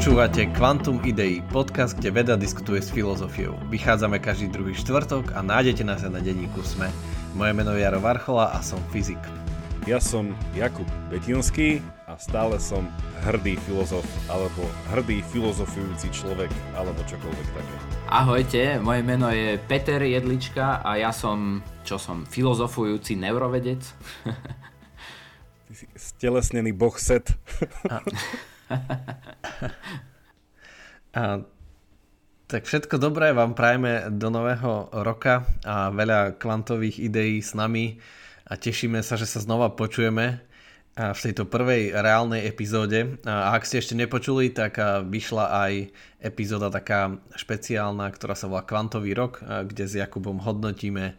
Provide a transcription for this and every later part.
Počúvate Quantum Idei, podcast, kde veda diskutuje s filozofiou. Vychádzame každý druhý štvrtok a nájdete nás aj na denníku SME. Moje meno je Jaro Varchola a som fyzik. Ja som Jakub Betinský a stále som hrdý filozof, alebo hrdý filozofujúci človek, alebo čokoľvek také. Ahojte, moje meno je Peter Jedlička a ja som, čo som, filozofujúci neurovedec. Ty si stelesnený boh set. A, tak všetko dobré vám prajeme do nového roka a veľa kvantových ideí s nami a tešíme sa, že sa znova počujeme v tejto prvej reálnej epizóde. A ak ste ešte nepočuli, tak vyšla aj epizóda taká špeciálna, ktorá sa volá Kvantový rok, kde s Jakubom hodnotíme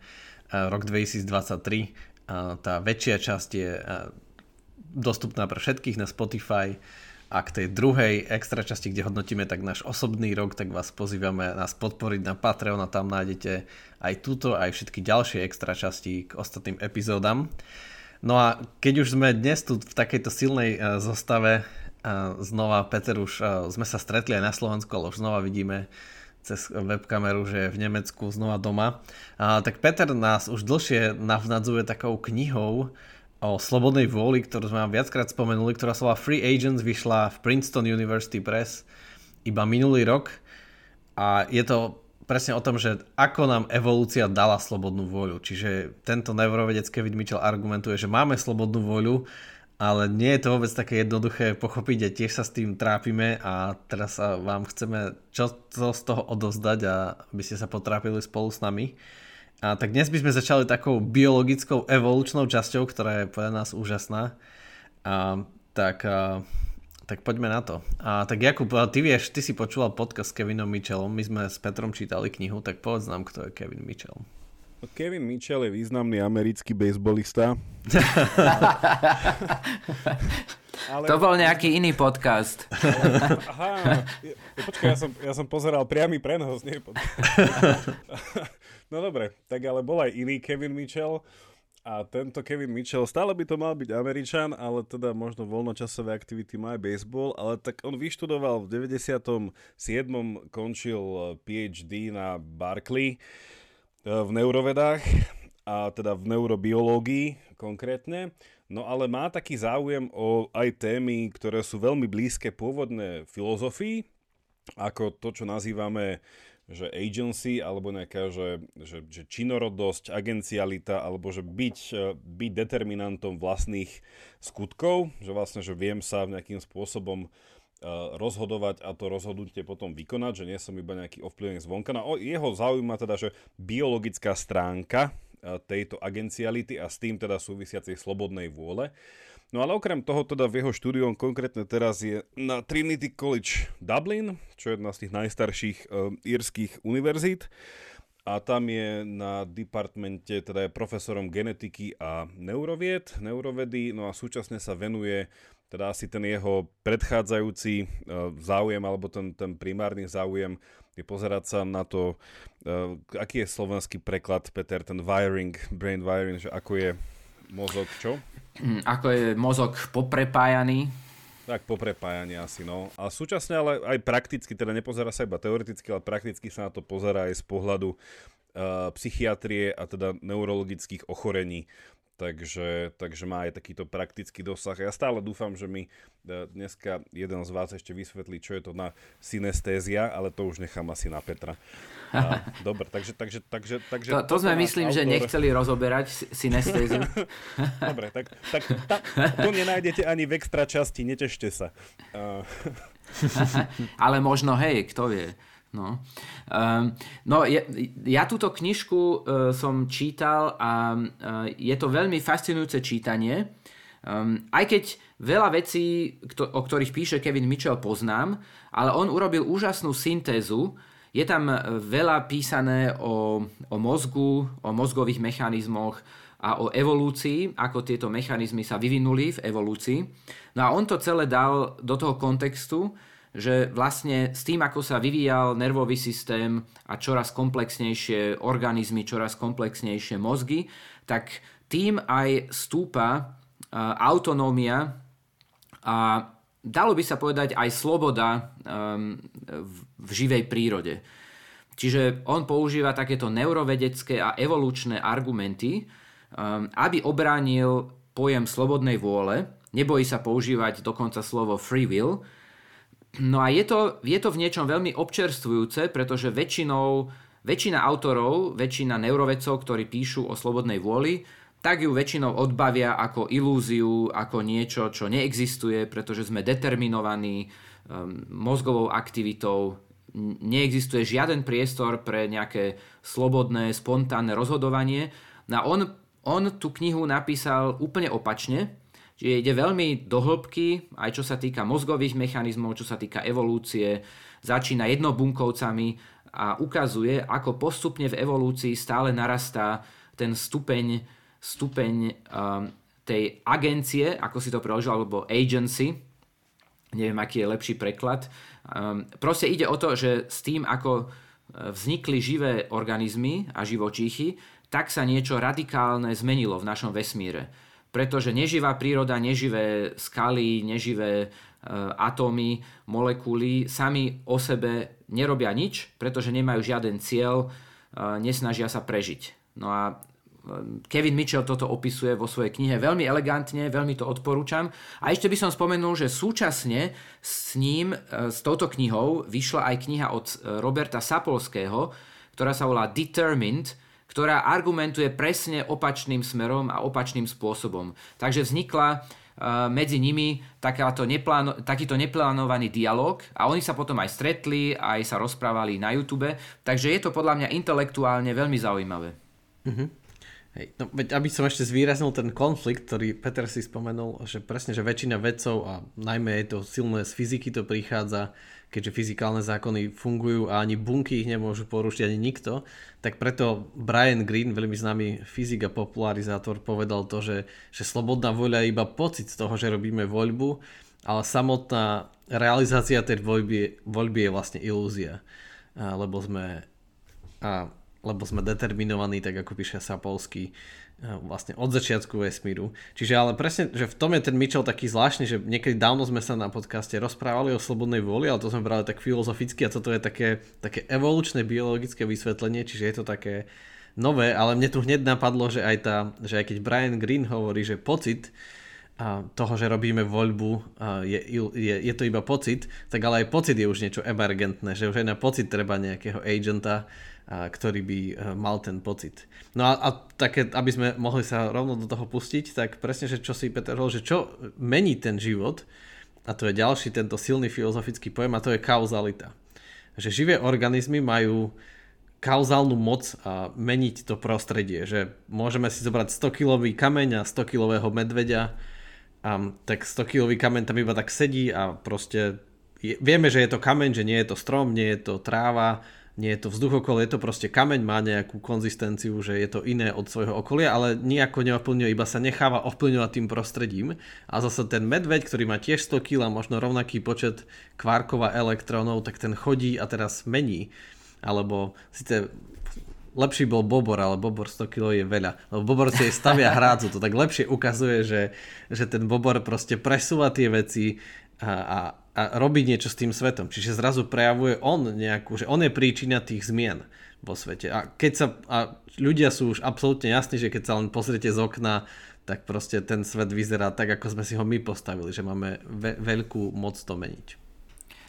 rok 2023. Tá väčšia časť je dostupná pre všetkých na Spotify a k tej druhej extra časti, kde hodnotíme tak náš osobný rok, tak vás pozývame nás podporiť na Patreon a tam nájdete aj túto, aj všetky ďalšie extra časti k ostatným epizódam. No a keď už sme dnes tu v takejto silnej uh, zostave, uh, znova Peter už uh, sme sa stretli aj na Slovensku, ale už znova vidíme cez webkameru, že je v Nemecku znova doma. Uh, tak Peter nás už dlhšie navnadzuje takou knihou, o slobodnej vôli, ktorú sme vám viackrát spomenuli, ktorá sa volá Free Agents, vyšla v Princeton University Press iba minulý rok a je to presne o tom, že ako nám evolúcia dala slobodnú vôľu. Čiže tento neurovedec Kevin Mitchell argumentuje, že máme slobodnú vôľu, ale nie je to vôbec také jednoduché pochopiť a tiež sa s tým trápime a teraz vám chceme čo z toho odozdať a aby ste sa potrápili spolu s nami. A tak dnes by sme začali takou biologickou evolučnou časťou, ktorá je pre nás úžasná. A, tak, a, tak poďme na to. A tak Jakub, ty vieš, ty si počúval podcast s Kevinom Mitchellom, my sme s Petrom čítali knihu, tak povedz nám, kto je Kevin Mitchell. No, Kevin Mitchell je významný americký bejsbolista. Ale... To bol nejaký iný podcast. Aha, počkaj, ja som, ja som pozeral priamy prenos, nie No dobre, tak ale bol aj iný Kevin Mitchell a tento Kevin Mitchell, stále by to mal byť Američan, ale teda možno voľnočasové aktivity má aj baseball, ale tak on vyštudoval v 97. končil eh, PhD na Barkley eh, v neurovedách a teda v neurobiológii konkrétne. No ale má taký záujem o aj témy, ktoré sú veľmi blízke pôvodné filozofii, ako to, čo nazývame že agency alebo nejaká, že, že, že činorodosť, agencialita alebo že byť, e, byť determinantom vlastných skutkov, že vlastne, že viem sa nejakým spôsobom uh, rozhodovať a to rozhodnutie potom vykonať, že nie som iba nejaký ovplyvnený zvonka. No, jeho zaujíma teda, že biologická stránka tejto agenciality a s tým teda súvisiacej slobodnej vôle. No ale okrem toho teda v jeho štúdiu on konkrétne teraz je na Trinity College Dublin, čo je jedna z tých najstarších uh, írskych univerzít a tam je na departmente, teda je profesorom genetiky a neurovied, neurovedy, no a súčasne sa venuje teda asi ten jeho predchádzajúci uh, záujem, alebo ten, ten primárny záujem je pozerať sa na to, uh, aký je slovenský preklad, Peter, ten wiring, brain wiring, že ako je mozog, čo? Hm, ako je mozog poprepájaný. Tak poprepájanie asi, no. A súčasne ale aj prakticky, teda nepozerá sa iba teoreticky, ale prakticky sa na to pozerá aj z pohľadu uh, psychiatrie a teda neurologických ochorení takže, takže má aj takýto praktický dosah. Ja stále dúfam, že mi e, dneska jeden z vás ešte vysvetlí, čo je to na synestézia, ale to už nechám asi na Petra. A, dobre, takže... takže, takže, takže to, to sme myslím, autor... že nechceli rozoberať synestéziu. dobre, tak, tak ta, to nenájdete ani v extra časti, netešte sa. ale možno, hej, kto vie. No, um, no ja, ja túto knižku uh, som čítal a uh, je to veľmi fascinujúce čítanie. Um, aj keď veľa vecí, kto, o ktorých píše Kevin Mitchell, poznám, ale on urobil úžasnú syntézu. Je tam veľa písané o, o mozgu, o mozgových mechanizmoch a o evolúcii, ako tieto mechanizmy sa vyvinuli v evolúcii. No a on to celé dal do toho kontextu, že vlastne s tým, ako sa vyvíjal nervový systém a čoraz komplexnejšie organizmy, čoraz komplexnejšie mozgy, tak tým aj stúpa autonómia a dalo by sa povedať aj sloboda v, živej prírode. Čiže on používa takéto neurovedecké a evolučné argumenty, um, aby obránil pojem slobodnej vôle, nebojí sa používať dokonca slovo free will. No a je to, je to v niečom veľmi občerstvujúce, pretože väčšinou, väčšina autorov, väčšina neurovedcov, ktorí píšu o slobodnej vôli, tak ju väčšinou odbavia ako ilúziu, ako niečo, čo neexistuje, pretože sme determinovaní um, mozgovou aktivitou, neexistuje žiaden priestor pre nejaké slobodné, spontánne rozhodovanie. No a on, on tú knihu napísal úplne opačne, čiže ide veľmi do hĺbky, aj čo sa týka mozgových mechanizmov, čo sa týka evolúcie, začína jednobunkovcami a ukazuje, ako postupne v evolúcii stále narastá ten stupeň stupeň um, tej agencie, ako si to preložil, alebo agency, neviem, aký je lepší preklad. Um, proste ide o to, že s tým, ako uh, vznikli živé organizmy a živočíchy, tak sa niečo radikálne zmenilo v našom vesmíre. Pretože neživá príroda, neživé skaly, neživé uh, atómy, molekuly sami o sebe nerobia nič, pretože nemajú žiaden cieľ, uh, nesnažia sa prežiť. No a Kevin Mitchell toto opisuje vo svojej knihe veľmi elegantne, veľmi to odporúčam. A ešte by som spomenul, že súčasne s ním, e, s touto knihou, vyšla aj kniha od e, Roberta Sapolského, ktorá sa volá Determined, ktorá argumentuje presne opačným smerom a opačným spôsobom. Takže vznikla e, medzi nimi takáto nepláno, takýto neplánovaný dialog a oni sa potom aj stretli, aj sa rozprávali na YouTube, takže je to podľa mňa intelektuálne veľmi zaujímavé. Mm-hmm. Hej, no veď aby som ešte zvýraznil ten konflikt, ktorý Peter si spomenul, že presne, že väčšina vedcov a najmä je to silné z fyziky to prichádza, keďže fyzikálne zákony fungujú a ani bunky ich nemôžu porušiť ani nikto, tak preto Brian Greene, veľmi známy fyzik a popularizátor, povedal to, že, že slobodná voľa je iba pocit z toho, že robíme voľbu, ale samotná realizácia tej voľby, voľby je vlastne ilúzia, lebo sme a lebo sme determinovaní, tak ako píše Sapolsky, vlastne od začiatku vesmíru. Čiže ale presne, že v tom je ten Mitchell taký zvláštny, že niekedy dávno sme sa na podcaste rozprávali o slobodnej vôli, ale to sme brali tak filozoficky a toto je také, také evolučné biologické vysvetlenie, čiže je to také nové, ale mne tu hneď napadlo, že aj, tá, že aj keď Brian Green hovorí, že pocit toho, že robíme voľbu, je, je, je to iba pocit, tak ale aj pocit je už niečo emergentné, že už aj na pocit treba nejakého agenta, ktorý by e, mal ten pocit. No a, a také, aby sme mohli sa rovno do toho pustiť, tak presne, že čo si Peter hovoril, že čo mení ten život, a to je ďalší tento silný filozofický pojem, a to je kauzalita. Že živé organizmy majú kauzálnu moc a meniť to prostredie, že môžeme si zobrať 100-kilový kameň a 100-kilového medveďa, a tak 100-kilový kameň tam iba tak sedí a proste je, vieme, že je to kameň, že nie je to strom, nie je to tráva, nie je to vzduch okolo, je to proste kameň, má nejakú konzistenciu, že je to iné od svojho okolia, ale nejako neovplyvňuje, iba sa necháva ovplyvňovať tým prostredím. A zase ten medveď, ktorý má tiež 100 kg možno rovnaký počet kvárkov a elektrónov, tak ten chodí a teraz mení. Alebo síce lepší bol Bobor, ale Bobor 100 kg je veľa. Lebo Bobor si stavia hrádzu, to tak lepšie ukazuje, že, že ten Bobor proste presúva tie veci a, a a robí niečo s tým svetom. Čiže zrazu prejavuje on nejakú, že on je príčina tých zmien vo svete. A keď sa, a ľudia sú už absolútne jasní, že keď sa len pozriete z okna, tak proste ten svet vyzerá tak, ako sme si ho my postavili, že máme ve- veľkú moc to meniť.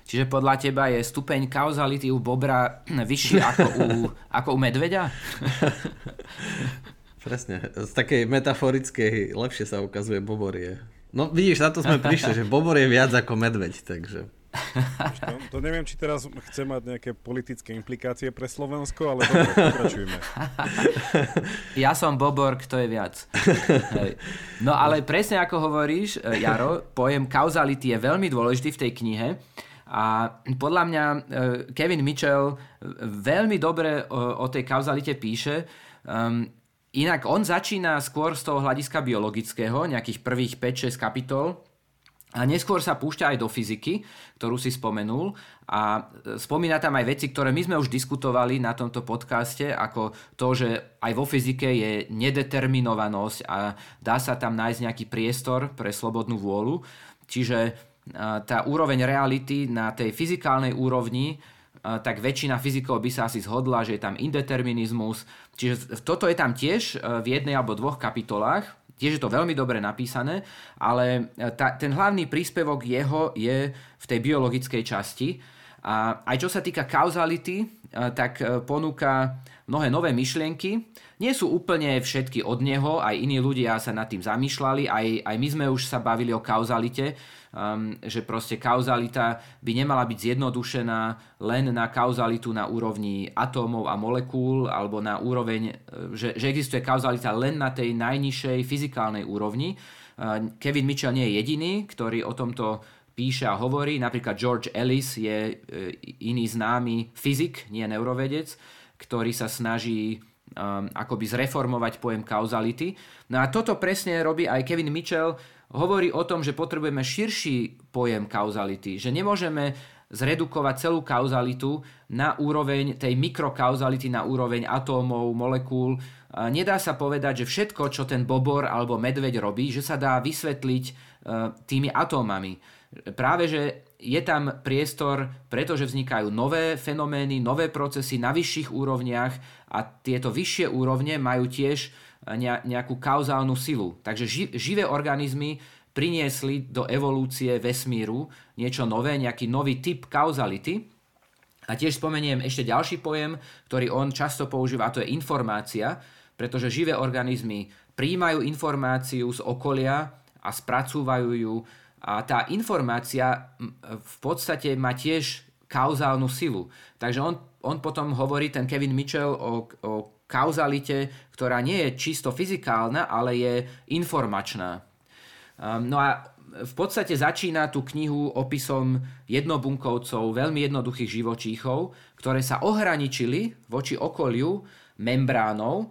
Čiže podľa teba je stupeň kauzality u bobra vyšší ako u, ako u medveďa? Presne. Z takej metaforickej lepšie sa ukazuje bobor je No vidíš, na to sme prišli, že Bobor je viac ako medveď, takže... To, to neviem, či teraz chce mať nejaké politické implikácie pre Slovensko, ale dobre, pokračujeme. Ja som Bobor, kto je viac. No ale presne ako hovoríš, e, Jaro, pojem kauzality je veľmi dôležitý v tej knihe a podľa mňa e, Kevin Mitchell veľmi dobre o, o tej kauzalite píše. Um, Inak on začína skôr z toho hľadiska biologického, nejakých prvých 5-6 kapitol, a neskôr sa púšťa aj do fyziky, ktorú si spomenul a spomína tam aj veci, ktoré my sme už diskutovali na tomto podcaste, ako to, že aj vo fyzike je nedeterminovanosť a dá sa tam nájsť nejaký priestor pre slobodnú vôľu. Čiže tá úroveň reality na tej fyzikálnej úrovni, tak väčšina fyzikov by sa asi zhodla, že je tam indeterminizmus. Čiže toto je tam tiež v jednej alebo dvoch kapitolách. Tiež je to veľmi dobre napísané, ale tá, ten hlavný príspevok jeho je v tej biologickej časti. A aj čo sa týka kauzality, tak ponúka mnohé nové myšlienky. Nie sú úplne všetky od neho, aj iní ľudia sa nad tým zamýšľali, aj, aj my sme už sa bavili o kauzalite, um, že proste kauzalita by nemala byť zjednodušená len na kauzalitu na úrovni atómov a molekúl, alebo na úroveň, e, že, že existuje kauzalita len na tej najnižšej fyzikálnej úrovni. Uh, Kevin Mitchell nie je jediný, ktorý o tomto píše a hovorí. Napríklad George Ellis je e, iný známy fyzik, nie neurovedec, ktorý sa snaží um, akoby zreformovať pojem kauzality. No a toto presne robí aj Kevin Mitchell. Hovorí o tom, že potrebujeme širší pojem kauzality, že nemôžeme zredukovať celú kauzalitu na úroveň tej mikrokauzality, na úroveň atómov, molekúl. Nedá sa povedať, že všetko, čo ten bobor alebo medveď robí, že sa dá vysvetliť uh, tými atómami. Práve, že je tam priestor, pretože vznikajú nové fenomény, nové procesy na vyšších úrovniach a tieto vyššie úrovne majú tiež nejakú kauzálnu silu. Takže živé organizmy priniesli do evolúcie vesmíru niečo nové, nejaký nový typ kauzality. A tiež spomeniem ešte ďalší pojem, ktorý on často používa, a to je informácia, pretože živé organizmy príjmajú informáciu z okolia a spracúvajú ju a tá informácia v podstate má tiež kauzálnu silu. Takže on, on potom hovorí, ten Kevin Mitchell, o, o kauzalite, ktorá nie je čisto fyzikálna, ale je informačná. Um, no a v podstate začína tú knihu opisom jednobunkovcov, veľmi jednoduchých živočíchov, ktoré sa ohraničili voči okoliu membránou,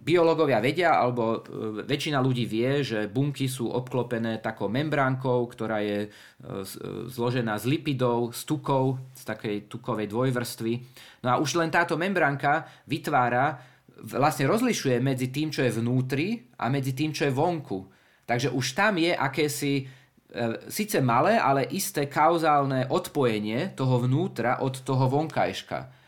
biológovia vedia, alebo e, väčšina ľudí vie, že bunky sú obklopené takou membránkou, ktorá je e, e, zložená z lipidov, z tukov, z takej tukovej dvojvrstvy. No a už len táto membránka vytvára, vlastne rozlišuje medzi tým, čo je vnútri a medzi tým, čo je vonku. Takže už tam je akési síce malé, ale isté kauzálne odpojenie toho vnútra od toho vonkajška.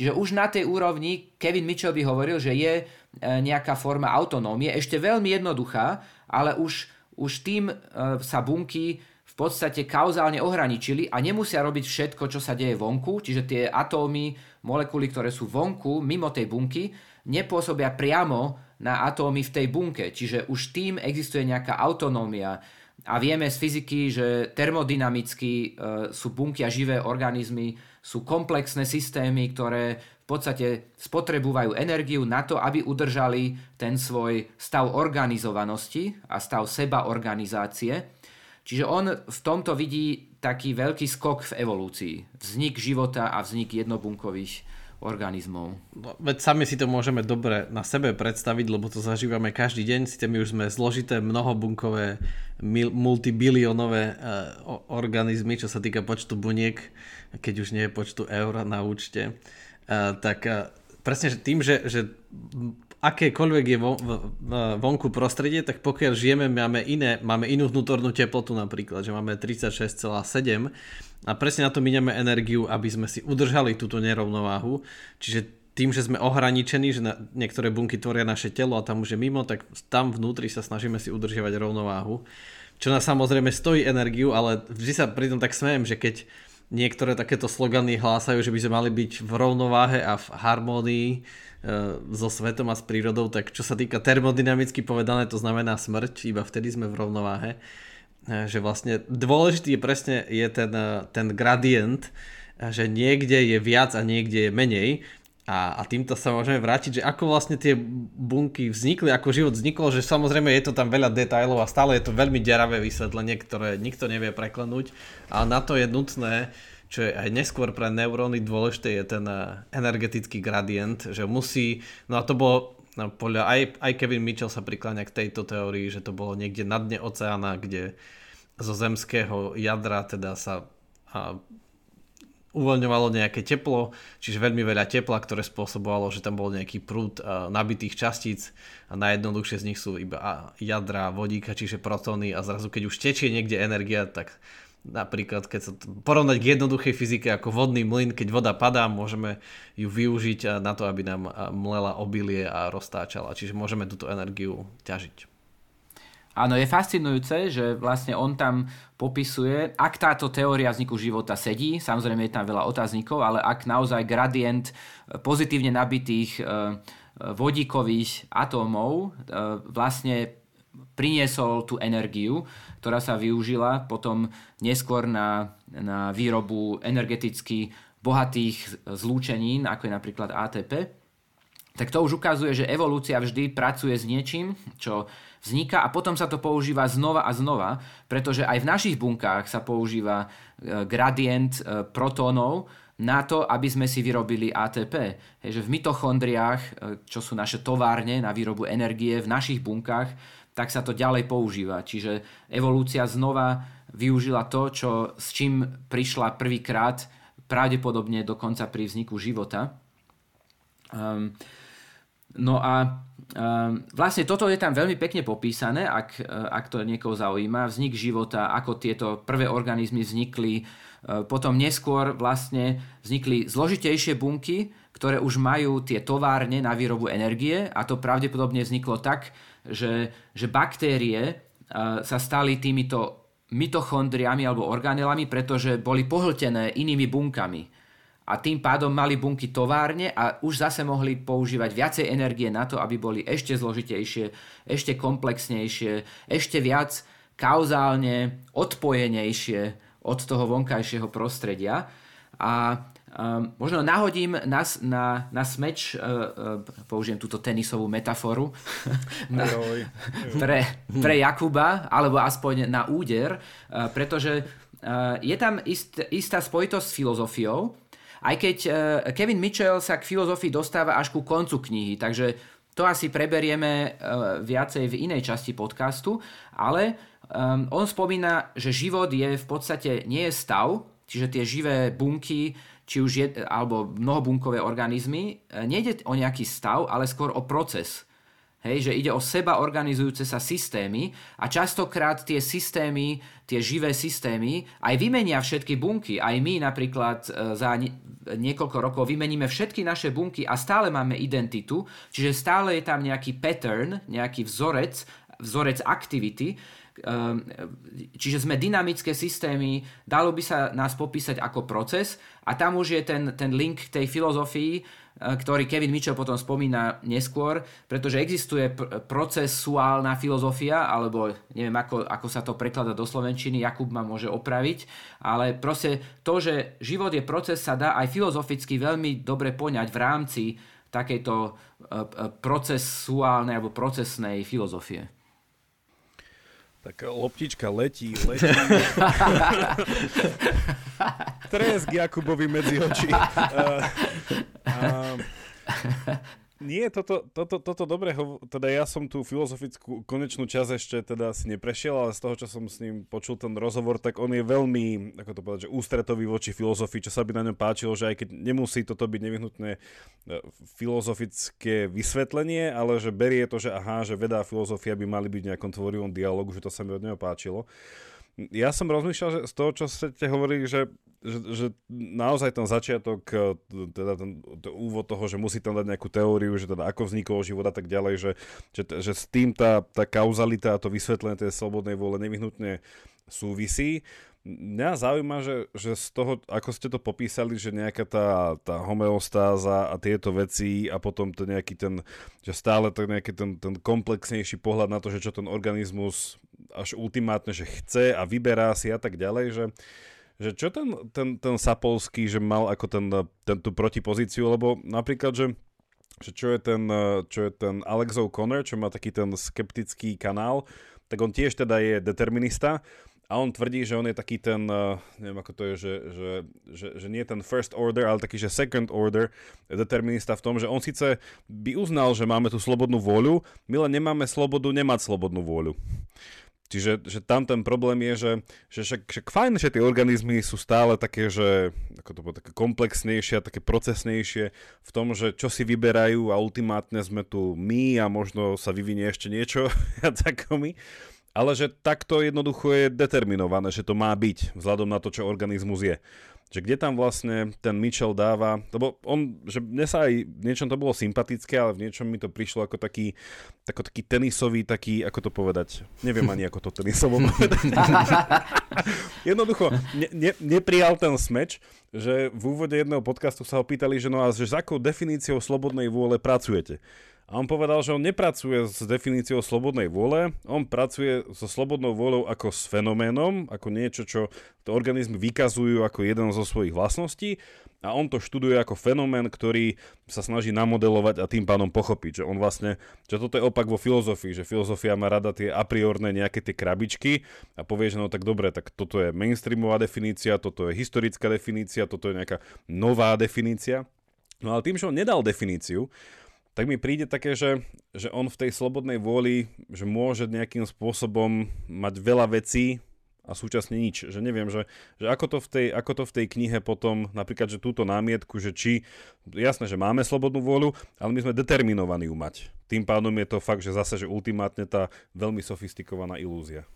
Čiže už na tej úrovni Kevin Mitchell by hovoril, že je e, nejaká forma autonómie, ešte veľmi jednoduchá, ale už, už tým e, sa bunky v podstate kauzálne ohraničili a nemusia robiť všetko, čo sa deje vonku, čiže tie atómy, molekuly, ktoré sú vonku, mimo tej bunky, nepôsobia priamo na atómy v tej bunke. Čiže už tým existuje nejaká autonómia. A vieme z fyziky, že termodynamicky e, sú bunky a živé organizmy sú komplexné systémy, ktoré v podstate spotrebujú energiu na to, aby udržali ten svoj stav organizovanosti a stav seba organizácie. Čiže on v tomto vidí taký veľký skok v evolúcii. Vznik života a vznik jednobunkových organizmov. No, veď sami si to môžeme dobre na sebe predstaviť, lebo to zažívame každý deň. Sice my už sme zložité mnohobunkové multibilionové uh, organizmy, čo sa týka počtu buniek, keď už nie je počtu eur na účte. Uh, tak uh, presne že tým, že, že akékoľvek je von, vonku prostredie, tak pokiaľ žijeme, máme, iné, máme inú vnútornú teplotu napríklad, že máme 36,7 a presne na to miniame energiu, aby sme si udržali túto nerovnováhu. Čiže tým, že sme ohraničení, že na, niektoré bunky tvoria naše telo a tam už je mimo, tak tam vnútri sa snažíme si udržiavať rovnováhu. Čo nás samozrejme stojí energiu, ale vždy sa pri tom tak smejem, že keď niektoré takéto slogany hlásajú, že by sme mali byť v rovnováhe a v harmónii so svetom a s prírodou, tak čo sa týka termodynamicky povedané, to znamená smrť, iba vtedy sme v rovnováhe že vlastne dôležitý presne je ten, ten gradient, že niekde je viac a niekde je menej. A, a týmto sa môžeme vrátiť, že ako vlastne tie bunky vznikli, ako život vznikol, že samozrejme je to tam veľa detajlov a stále je to veľmi deravé vysvetlenie, ktoré nikto nevie preklenúť, ale na to je nutné, čo je aj neskôr pre neuróny dôležité, je ten energetický gradient, že musí, no a to bolo no, podľa, aj, aj Kevin Mitchell sa prikláňa k tejto teórii, že to bolo niekde na dne oceána, kde zo zemského jadra teda sa a, uvoľňovalo nejaké teplo, čiže veľmi veľa tepla, ktoré spôsobovalo, že tam bol nejaký prúd nabitých častíc a najjednoduchšie z nich sú iba jadra vodíka, čiže protóny a zrazu keď už tečie niekde energia, tak napríklad keď sa porovnať k jednoduchej fyzike ako vodný mlyn, keď voda padá, môžeme ju využiť na to, aby nám mlela obilie a roztáčala, čiže môžeme túto energiu ťažiť. Áno, je fascinujúce, že vlastne on tam popisuje, ak táto teória vzniku života sedí, samozrejme je tam veľa otáznikov, ale ak naozaj gradient e, pozitívne nabitých e, e, vodíkových atómov vlastne priniesol tú energiu, ktorá sa využila potom neskôr na, na výrobu energeticky bohatých zlúčenín, ako je napríklad ATP, tak to už ukazuje, že evolúcia vždy pracuje s niečím, čo vzniká a potom sa to používa znova a znova, pretože aj v našich bunkách sa používa e, gradient e, protónov na to, aby sme si vyrobili ATP. Hej, že v mitochondriách, e, čo sú naše továrne na výrobu energie, v našich bunkách, tak sa to ďalej používa. Čiže evolúcia znova využila to, čo, s čím prišla prvýkrát, pravdepodobne dokonca pri vzniku života. Um, no a Ehm, vlastne toto je tam veľmi pekne popísané, ak, eh, ak to niekoho zaujíma, vznik života, ako tieto prvé organizmy vznikli, eh, potom neskôr vlastne vznikli zložitejšie bunky, ktoré už majú tie továrne na výrobu energie a to pravdepodobne vzniklo tak, že, že baktérie eh, sa stali týmito mitochondriami alebo organelami, pretože boli pohltené inými bunkami a tým pádom mali bunky továrne a už zase mohli používať viacej energie na to, aby boli ešte zložitejšie, ešte komplexnejšie, ešte viac kauzálne odpojenejšie od toho vonkajšieho prostredia. A um, možno nahodím na, na, na smeč, uh, uh, použijem túto tenisovú metaforu. Na, pre, pre Jakuba, alebo aspoň na úder, uh, pretože uh, je tam ist, istá spojitosť s filozofiou, aj keď uh, Kevin Mitchell sa k filozofii dostáva až ku koncu knihy, takže to asi preberieme uh, viacej v inej časti podcastu, ale um, on spomína, že život je v podstate nie je stav, čiže tie živé bunky, či už je, alebo mnohobunkové organizmy, e, nejde o nejaký stav, ale skôr o proces. Hej, že ide o seba organizujúce sa systémy a častokrát tie systémy, tie živé systémy aj vymenia všetky bunky. Aj my napríklad e, za niekoľko rokov vymeníme všetky naše bunky a stále máme identitu, čiže stále je tam nejaký pattern, nejaký vzorec, vzorec aktivity, čiže sme dynamické systémy, dalo by sa nás popísať ako proces a tam už je ten, ten link k tej filozofii, eh, ktorý Kevin Mitchell potom spomína neskôr, pretože existuje pr- procesuálna filozofia, alebo neviem ako, ako sa to preklada do Slovenčiny, Jakub ma môže opraviť, ale proste to, že život je proces, sa dá aj filozoficky veľmi dobre poňať v rámci takejto eh, eh, procesuálnej alebo procesnej filozofie. Tak loptička letí, letí. Tresk Jakubovi medzi oči. Uh, uh, nie, toto, toto, toto dobre, teda ja som tú filozofickú konečnú časť ešte teda si neprešiel, ale z toho, čo som s ním počul ten rozhovor, tak on je veľmi, ako to povedať, že ústretový voči filozofii, čo sa by na ňom páčilo, že aj keď nemusí toto byť nevyhnutné e, filozofické vysvetlenie, ale že berie to, že aha, že veda a filozofia by mali byť v nejakom tvorivom dialogu, že to sa mi od neho páčilo. Ja som rozmýšľal, že z toho, čo ste hovorili, že že, že naozaj ten začiatok, e, teda ten, ten úvod toho, že musí tam dať nejakú teóriu, že teda ako vznikol život a tak ďalej, že, že, že s tým tá, tá kauzalita a to vysvetlenie tej slobodnej vôle nevyhnutne súvisí. Mňa zaujíma, že, že z toho, ako ste to popísali, že nejaká tá, tá homeostáza a tieto veci a potom to nejaký ten, že stále to nejaký ten, ten komplexnejší pohľad na to, že čo ten organizmus až ultimátne, že chce a vyberá si a tak ďalej, že, že čo ten, ten, ten Sapolský, že mal ako ten, ten tú protipozíciu, lebo napríklad, že že čo je ten, čo je ten Alex O'Connor, čo má taký ten skeptický kanál, tak on tiež teda je determinista a on tvrdí, že on je taký ten, neviem ako to je, že, že, že, že nie ten first order, ale taký, že second order determinista v tom, že on síce by uznal, že máme tú slobodnú vôľu, my len nemáme slobodu nemať slobodnú vôľu. Čiže že tam ten problém je, že, že však, však fajn, že tie organizmy sú stále také, že ako to bolo, také komplexnejšie a také procesnejšie v tom, že čo si vyberajú a ultimátne sme tu my a možno sa vyvinie ešte niečo ako my. Ale že takto jednoducho je determinované, že to má byť vzhľadom na to, čo organizmus je že kde tam vlastne ten Mitchell dáva, lebo on, že mne sa aj v niečom to bolo sympatické, ale v niečom mi to prišlo ako taký, ako taký tenisový, taký, ako to povedať, neviem ani ako to tenisovo povedať. Jednoducho, ne, ne, neprijal ten smeč, že v úvode jedného podcastu sa ho pýtali, že no a že s akou definíciou slobodnej vôle pracujete. A on povedal, že on nepracuje s definíciou slobodnej vôle, on pracuje so slobodnou vôľou ako s fenoménom, ako niečo, čo to organizmy vykazujú ako jeden zo svojich vlastností a on to študuje ako fenomén, ktorý sa snaží namodelovať a tým pádom pochopiť, že on vlastne, že toto je opak vo filozofii, že filozofia má rada tie a priorné nejaké tie krabičky a povie, že no tak dobre, tak toto je mainstreamová definícia, toto je historická definícia, toto je nejaká nová definícia. No ale tým, že on nedal definíciu, tak mi príde také, že, že on v tej slobodnej vôli, že môže nejakým spôsobom mať veľa vecí a súčasne nič. Že neviem, že, že ako, to v tej, ako to v tej knihe potom, napríklad, že túto námietku, že či, jasné, že máme slobodnú vôľu, ale my sme determinovaní ju mať. Tým pádom je to fakt, že zase, že ultimátne tá veľmi sofistikovaná ilúzia.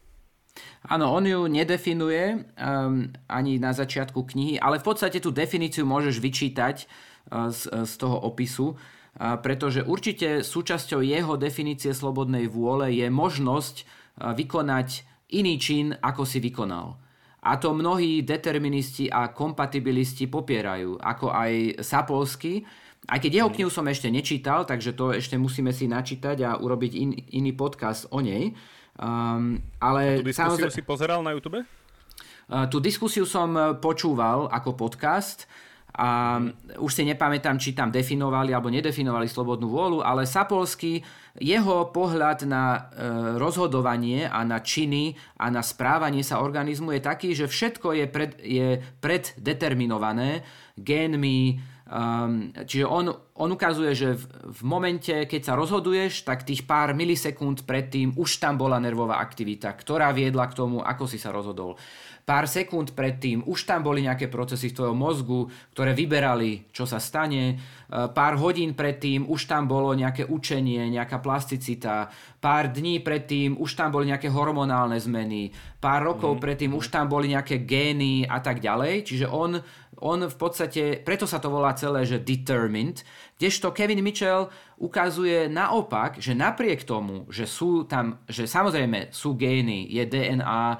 Áno, on ju nedefinuje um, ani na začiatku knihy, ale v podstate tú definíciu môžeš vyčítať uh, z, z toho opisu pretože určite súčasťou jeho definície slobodnej vôle je možnosť vykonať iný čin, ako si vykonal. A to mnohí deterministi a kompatibilisti popierajú, ako aj Sapolsky. Aj keď jeho knihu som ešte nečítal, takže to ešte musíme si načítať a urobiť in, iný podcast o nej. Um, ale a tú samozrejme, si pozeral na YouTube? Uh, tú diskusiu som počúval ako podcast a už si nepamätám, či tam definovali alebo nedefinovali slobodnú vôľu, ale Sapolsky, jeho pohľad na e, rozhodovanie a na činy a na správanie sa organizmu je taký, že všetko je, pred, je preddeterminované génmi, um, čiže on, on ukazuje, že v, v momente, keď sa rozhoduješ, tak tých pár milisekúnd predtým už tam bola nervová aktivita, ktorá viedla k tomu, ako si sa rozhodol pár sekúnd predtým už tam boli nejaké procesy v tvojom mozgu, ktoré vyberali, čo sa stane. E, pár hodín predtým už tam bolo nejaké učenie, nejaká plasticita. Pár dní predtým už tam boli nejaké hormonálne zmeny. Pár rokov mm. predtým už tam boli nejaké gény a tak ďalej. Čiže on, on v podstate, preto sa to volá celé, že determined, Kdežto Kevin Mitchell ukazuje naopak, že napriek tomu, že sú tam, že samozrejme sú gény, je DNA, eh,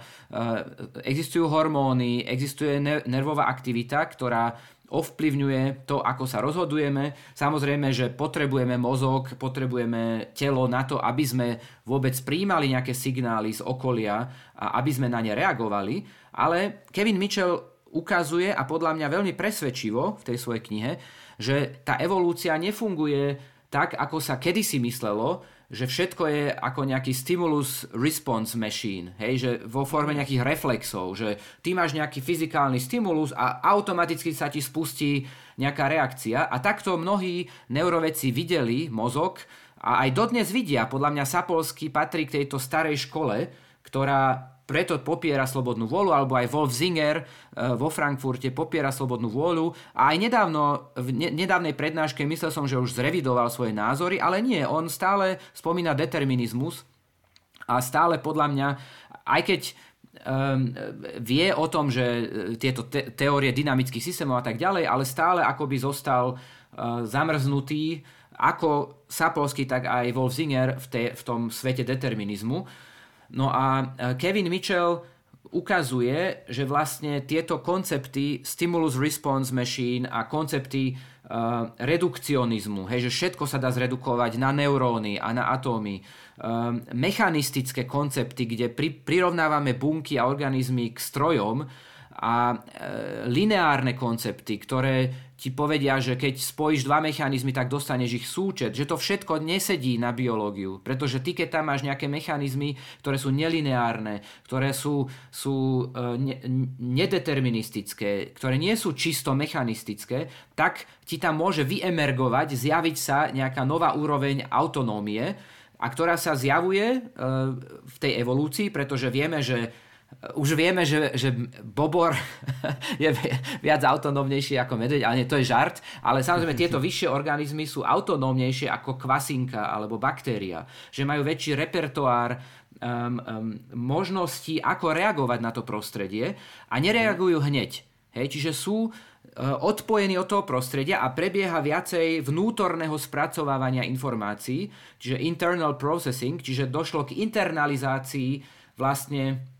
existujú hormóny, existuje nervová aktivita, ktorá ovplyvňuje to, ako sa rozhodujeme. Samozrejme, že potrebujeme mozog, potrebujeme telo na to, aby sme vôbec príjmali nejaké signály z okolia a aby sme na ne reagovali. Ale Kevin Mitchell ukazuje a podľa mňa veľmi presvedčivo v tej svojej knihe, že tá evolúcia nefunguje tak, ako sa kedysi myslelo, že všetko je ako nejaký stimulus response machine, hej, že vo forme nejakých reflexov, že ty máš nejaký fyzikálny stimulus a automaticky sa ti spustí nejaká reakcia. A takto mnohí neurovedci videli mozog a aj dodnes vidia, podľa mňa Sapolsky patrí k tejto starej škole, ktorá preto popiera slobodnú vôľu, alebo aj Wolf Zinger e, vo Frankfurte popiera slobodnú vôľu. A aj nedávno, v nedávnej prednáške myslel som, že už zrevidoval svoje názory, ale nie, on stále spomína determinizmus a stále podľa mňa, aj keď um, vie o tom, že e, tieto te- teórie dynamických systémov a tak ďalej, ale stále akoby zostal uh, zamrznutý ako Sapolsky, tak aj Wolf Zinger v, te, v tom svete determinizmu. No a e, Kevin Mitchell ukazuje, že vlastne tieto koncepty stimulus response machine a koncepty uh, redukcionizmu, hej, že všetko sa dá zredukovať na neuróny a na atómy, um, mechanistické koncepty, kde pri, prirovnávame bunky a organizmy k strojom a uh, lineárne koncepty, ktoré ti povedia, že keď spojíš dva mechanizmy, tak dostaneš ich súčet. Že to všetko nesedí na biológiu. Pretože ty, keď tam máš nejaké mechanizmy, ktoré sú nelineárne, ktoré sú, sú uh, ne, nedeterministické, ktoré nie sú čisto mechanistické, tak ti tam môže vyemergovať, zjaviť sa nejaká nová úroveň autonómie, a ktorá sa zjavuje v tej evolúcii, pretože vieme, že už vieme, že, že bobor je viac autonómnejší ako medveď, ale nie, to je žart. Ale samozrejme tieto vyššie organizmy sú autonómnejšie ako kvasinka alebo baktéria. Že majú väčší repertoár um, um, možností, ako reagovať na to prostredie a nereagujú hneď. Hej, čiže sú uh, odpojení od toho prostredia a prebieha viacej vnútorného spracovávania informácií, čiže internal processing, čiže došlo k internalizácii vlastne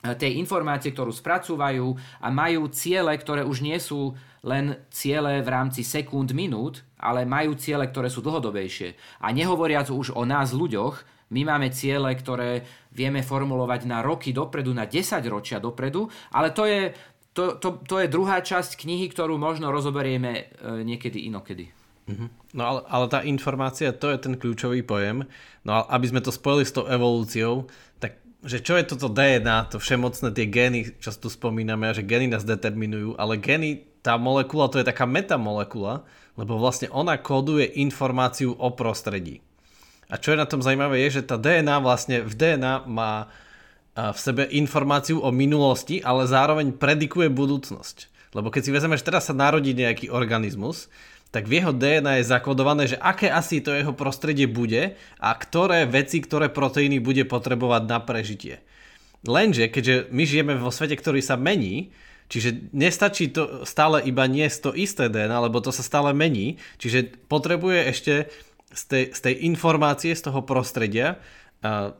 tej informácie, ktorú spracúvajú a majú ciele, ktoré už nie sú len ciele v rámci sekúnd, minút, ale majú ciele, ktoré sú dlhodobejšie. A nehovoriac už o nás ľuďoch, my máme ciele, ktoré vieme formulovať na roky dopredu, na 10 ročia dopredu, ale to je, to, to, to je druhá časť knihy, ktorú možno rozoberieme e, niekedy inokedy. Mhm. No ale, ale tá informácia, to je ten kľúčový pojem. No a aby sme to spojili s tou evolúciou, tak že čo je toto DNA, to všemocné tie gény, čo tu spomíname, a že gény nás determinujú, ale gény, tá molekula, to je taká metamolekula, lebo vlastne ona kóduje informáciu o prostredí. A čo je na tom zaujímavé je, že tá DNA vlastne v DNA má v sebe informáciu o minulosti, ale zároveň predikuje budúcnosť. Lebo keď si vezmeme, že teraz sa narodí nejaký organizmus, tak v jeho DNA je zakodované, že aké asi to jeho prostredie bude a ktoré veci, ktoré proteíny bude potrebovať na prežitie. Lenže, keďže my žijeme vo svete, ktorý sa mení, čiže nestačí to stále iba nie to isté DNA, lebo to sa stále mení, čiže potrebuje ešte z tej, z tej informácie, z toho prostredia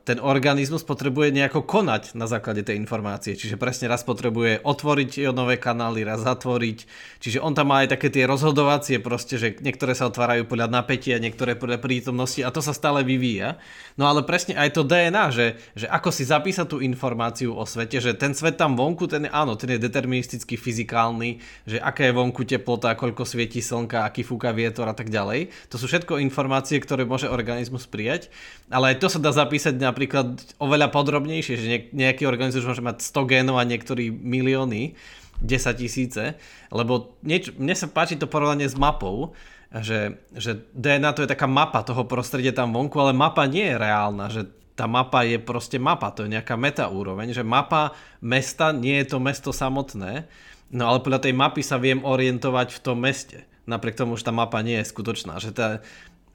ten organizmus potrebuje nejako konať na základe tej informácie. Čiže presne raz potrebuje otvoriť nové kanály, raz zatvoriť. Čiže on tam má aj také tie rozhodovacie proste, že niektoré sa otvárajú podľa napätia, niektoré podľa prítomnosti a to sa stále vyvíja. No ale presne aj to DNA, že, že ako si zapísať tú informáciu o svete, že ten svet tam vonku, ten áno, ten je deterministicky fyzikálny, že aká je vonku teplota, koľko svieti slnka, aký fúka vietor a tak ďalej. To sú všetko informácie, ktoré môže organizmus prijať, ale aj to sa dá zapísať zapísať napríklad oveľa podrobnejšie, že nejaký organizmus môže mať 100 génov a niektorí milióny, 10 tisíce, lebo nieč, mne sa páči to porovnanie s mapou, že, že DNA to je taká mapa toho prostredia tam vonku, ale mapa nie je reálna, že tá mapa je proste mapa, to je nejaká meta úroveň, že mapa mesta nie je to mesto samotné, no ale podľa tej mapy sa viem orientovať v tom meste, napriek tomu, že tá mapa nie je skutočná, že tá,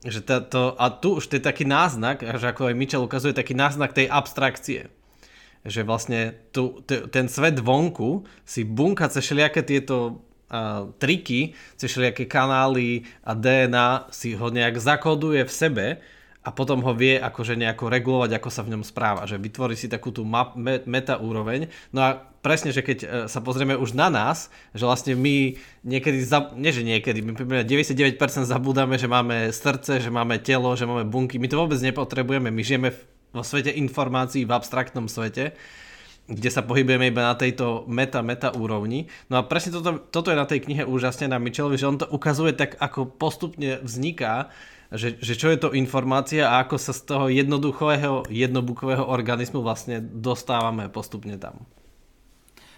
že to, a tu už to je taký náznak, že ako aj Mitchell ukazuje, taký náznak tej abstrakcie. Že vlastne tu, t- ten svet vonku si bunka cez všelijaké tieto a, triky, cez všelijaké kanály a DNA si ho nejak zakoduje v sebe a potom ho vie akože nejako regulovať, ako sa v ňom správa, že vytvorí si takú tú map, me, meta úroveň. No a presne, že keď e, sa pozrieme už na nás, že vlastne my niekedy, za, nie že niekedy, my 99% zabúdame, že máme srdce, že máme telo, že máme bunky, my to vôbec nepotrebujeme, my žijeme vo svete informácií, v abstraktnom svete, kde sa pohybujeme iba na tejto meta-meta úrovni. No a presne toto, toto je na tej knihe úžasne na Mitchellovi, že on to ukazuje tak, ako postupne vzniká že, že čo je to informácia a ako sa z toho jednoduchého, jednobukového organizmu vlastne dostávame postupne tam.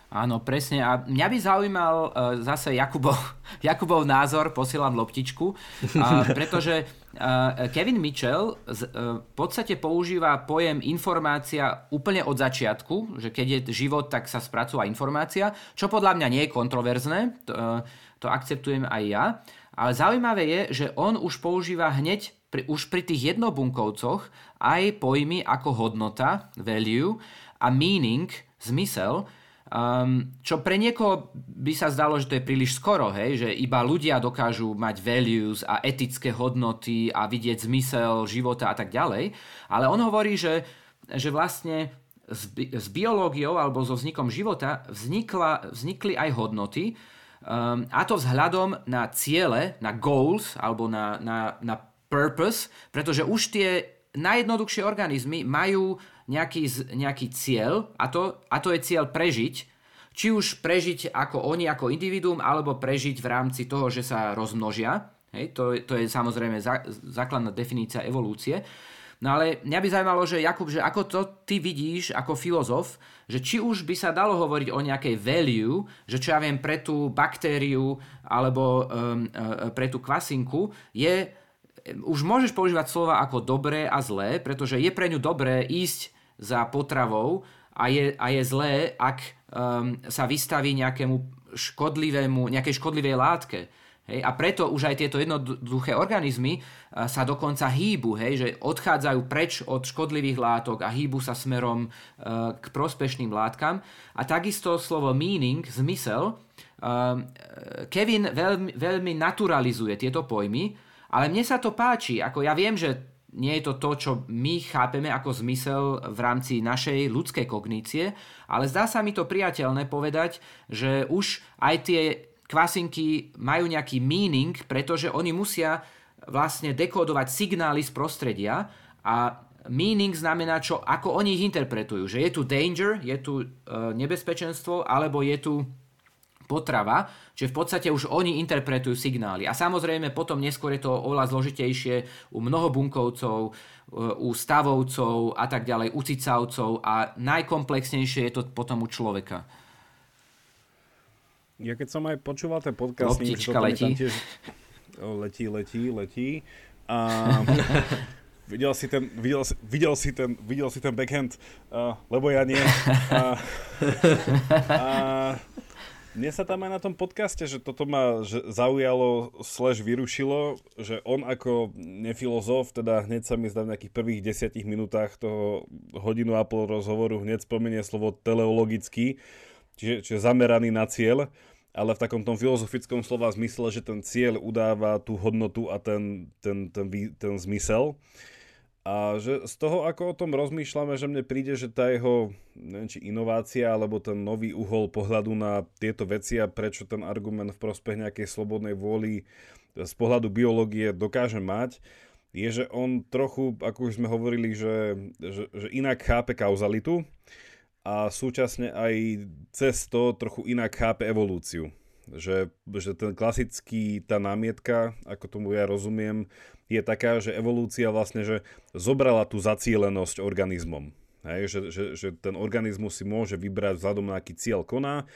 Áno, presne. A mňa by zaujímal uh, zase Jakubov, Jakubov názor, posielam loptičku, uh, pretože uh, Kevin Mitchell z, uh, v podstate používa pojem informácia úplne od začiatku, že keď je život, tak sa spracúva informácia, čo podľa mňa nie je kontroverzné, to, uh, to akceptujem aj ja. Ale zaujímavé je, že on už používa hneď pri, už pri tých jednobunkovcoch aj pojmy ako hodnota, value a meaning, zmysel, um, čo pre niekoho by sa zdalo, že to je príliš skoro, hej, že iba ľudia dokážu mať values a etické hodnoty a vidieť zmysel života a tak ďalej. Ale on hovorí, že, že vlastne s, bi- s biológiou alebo so vznikom života vznikla, vznikli aj hodnoty, Um, a to vzhľadom na ciele, na goals alebo na, na, na purpose, pretože už tie najjednoduchšie organizmy majú nejaký, nejaký cieľ a to, a to je cieľ prežiť. Či už prežiť ako oni, ako individuum, alebo prežiť v rámci toho, že sa rozmnožia. Hej, to, to je samozrejme za, základná definícia evolúcie. No ale mňa by zaujímalo, že Jakub, že ako to ty vidíš ako filozof, že či už by sa dalo hovoriť o nejakej value, že čo ja viem pre tú baktériu alebo um, uh, pre tú kvasinku je už môžeš používať slova ako dobré a zlé, pretože je pre ňu dobré ísť za potravou a je, a je zlé, ak um, sa vystaví nejakému škodlivému, nejakej škodlivej látke. Hej, a preto už aj tieto jednoduché organizmy sa dokonca hýbu, hej, že odchádzajú preč od škodlivých látok a hýbu sa smerom uh, k prospešným látkam. A takisto slovo meaning, zmysel, uh, Kevin veľmi, veľmi naturalizuje tieto pojmy, ale mne sa to páči. Ako ja viem, že nie je to to, čo my chápeme ako zmysel v rámci našej ľudskej kognície, ale zdá sa mi to priateľné povedať, že už aj tie kvasinky majú nejaký meaning, pretože oni musia vlastne dekodovať signály z prostredia a meaning znamená, čo, ako oni ich interpretujú. Že je tu danger, je tu uh, nebezpečenstvo, alebo je tu potrava, že v podstate už oni interpretujú signály. A samozrejme potom neskôr je to oveľa zložitejšie u mnohobunkovcov, e, u stavovcov a tak ďalej, u cicavcov a najkomplexnejšie je to potom u človeka. Ja keď som aj počúval ten podcast... Loptička letí. Tiež... Letí, letí, letí. A videl si ten, videl, videl si ten, videl si ten backhand, uh, lebo ja nie. A, a, mne sa tam aj na tom podcaste, že toto ma že zaujalo slash vyrušilo, že on ako nefilozof, teda hneď sa mi zdá v nejakých prvých desiatich minútach toho hodinu a pol rozhovoru hneď spomenie slovo teleologický, čiže, čiže zameraný na cieľ, ale v takom tom filozofickom slova zmysle, že ten cieľ udáva tú hodnotu a ten, ten, ten, ten, ten zmysel. A že z toho, ako o tom rozmýšľame, že mne príde, že tá jeho neviem, či inovácia alebo ten nový uhol pohľadu na tieto veci a prečo ten argument v prospech nejakej slobodnej vôli z pohľadu biológie dokáže mať, je, že on trochu, ako už sme hovorili, že, že, že inak chápe kauzalitu a súčasne aj cez to trochu inak chápe evolúciu. Že, že ten klasický, tá námietka, ako tomu ja rozumiem, je taká, že evolúcia vlastne, že zobrala tú zacielenosť organizmom. Hej, že, že, že ten organizmus si môže vybrať vzhľadom na aký cieľ koná,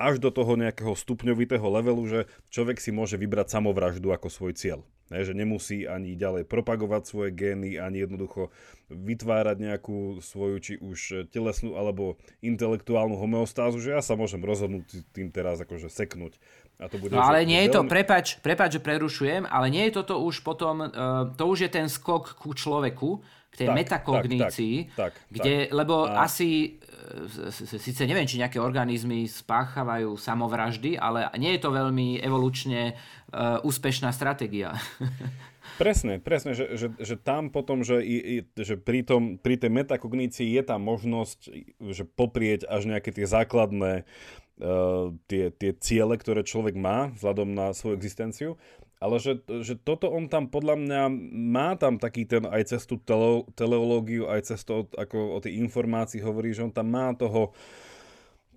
až do toho nejakého stupňovitého levelu, že človek si môže vybrať samovraždu ako svoj cieľ. Ne, že nemusí ani ďalej propagovať svoje gény, ani jednoducho vytvárať nejakú svoju či už telesnú alebo intelektuálnu homeostázu, že ja sa môžem rozhodnúť tým teraz akože seknúť. A to bude no ale nie je to, prepač, prepač, že prerušujem, ale nie je toto už potom, uh, to už je ten skok ku človeku, k tej tak, metakognícii, tak, tak, tak, kde, tak. lebo a... asi, e, síce neviem, či nejaké organizmy spáchavajú samovraždy, ale nie je to veľmi evolučne uh, úspešná stratégia. Presne, presne, že, že, že tam potom, že, i, že pri, tom, pri tej metakognícii je tá možnosť, že poprieť až nejaké tie základné uh, tie, tie ciele, ktoré človek má vzhľadom na svoju existenciu ale že, že toto on tam podľa mňa má tam taký ten aj cez tú tele, teleológiu, aj cez to, ako o tej informácii hovorí, že on tam má toho,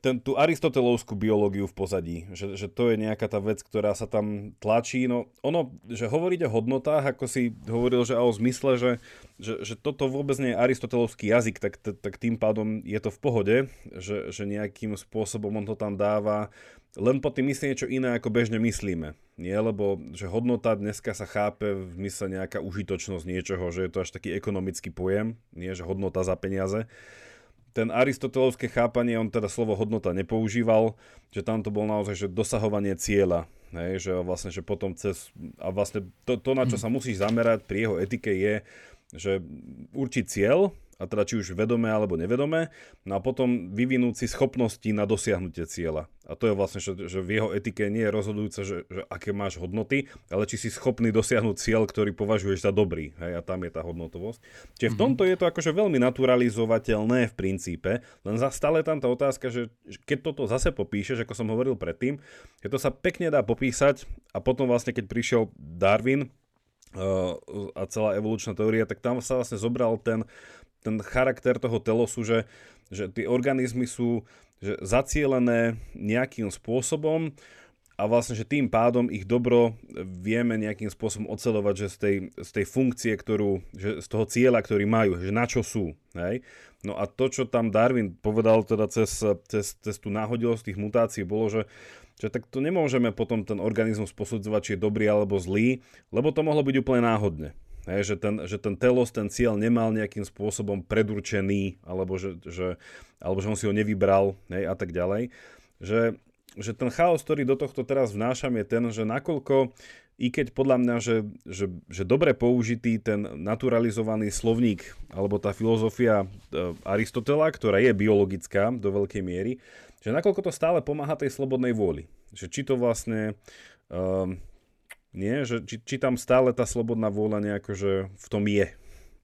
ten, tú aristotelovskú biológiu v pozadí, že, že to je nejaká tá vec, ktorá sa tam tlačí. No ono, že hovoriť o hodnotách, ako si hovoril, že a o zmysle, že, že, že toto vôbec nie je aristotelovský jazyk, tak, tak tým pádom je to v pohode, že, že nejakým spôsobom on to tam dáva len pod tým myslí niečo iné, ako bežne myslíme. Nie, lebo že hodnota dneska sa chápe v mysle nejaká užitočnosť niečoho, že je to až taký ekonomický pojem, nie, že hodnota za peniaze. Ten aristotelovské chápanie, on teda slovo hodnota nepoužíval, že tam to bol naozaj, že dosahovanie cieľa, hej, že vlastne, že potom cez, a vlastne to, to, na čo sa musíš zamerať pri jeho etike je, že určiť cieľ, a teda či už vedome alebo nevedome, no a potom vyvinúť si schopnosti na dosiahnutie cieľa. A to je vlastne, že, že v jeho etike nie je rozhodujúce, že, že aké máš hodnoty, ale či si schopný dosiahnuť cieľ, ktorý považuješ za dobrý. Hej, a tam je tá hodnotovosť. Čiže v mhm. tomto je to akože veľmi naturalizovateľné v princípe, len za stále tam tá otázka, že keď toto zase popíšeš, ako som hovoril predtým, že to sa pekne dá popísať a potom vlastne keď prišiel Darwin, uh, a celá evolučná teória, tak tam sa vlastne zobral ten ten charakter toho telosu, že, že tie organizmy sú že zacielené nejakým spôsobom a vlastne, že tým pádom ich dobro vieme nejakým spôsobom ocelovať, že z tej, z tej funkcie, ktorú, že z toho cieľa, ktorý majú, že na čo sú. Hej? No a to, čo tam Darwin povedal teda cez, cez, cez tú náhodilosť tých mutácií, bolo, že, že tak to nemôžeme potom ten organizmus posudzovať, či je dobrý alebo zlý, lebo to mohlo byť úplne náhodne. Hej, že, ten, že ten telos, ten cieľ nemal nejakým spôsobom predurčený, alebo že, že, alebo že on si ho nevybral hej, a tak ďalej. Že, že ten chaos, ktorý do tohto teraz vnášam, je ten, že nakoľko i keď podľa mňa, že, že, že dobre použitý ten naturalizovaný slovník alebo tá filozofia e, Aristotela, ktorá je biologická do veľkej miery, že nakoľko to stále pomáha tej slobodnej vôli. Že či to vlastne... Um, nie, že či, či tam stále tá slobodná vôľa nejako, že v tom je.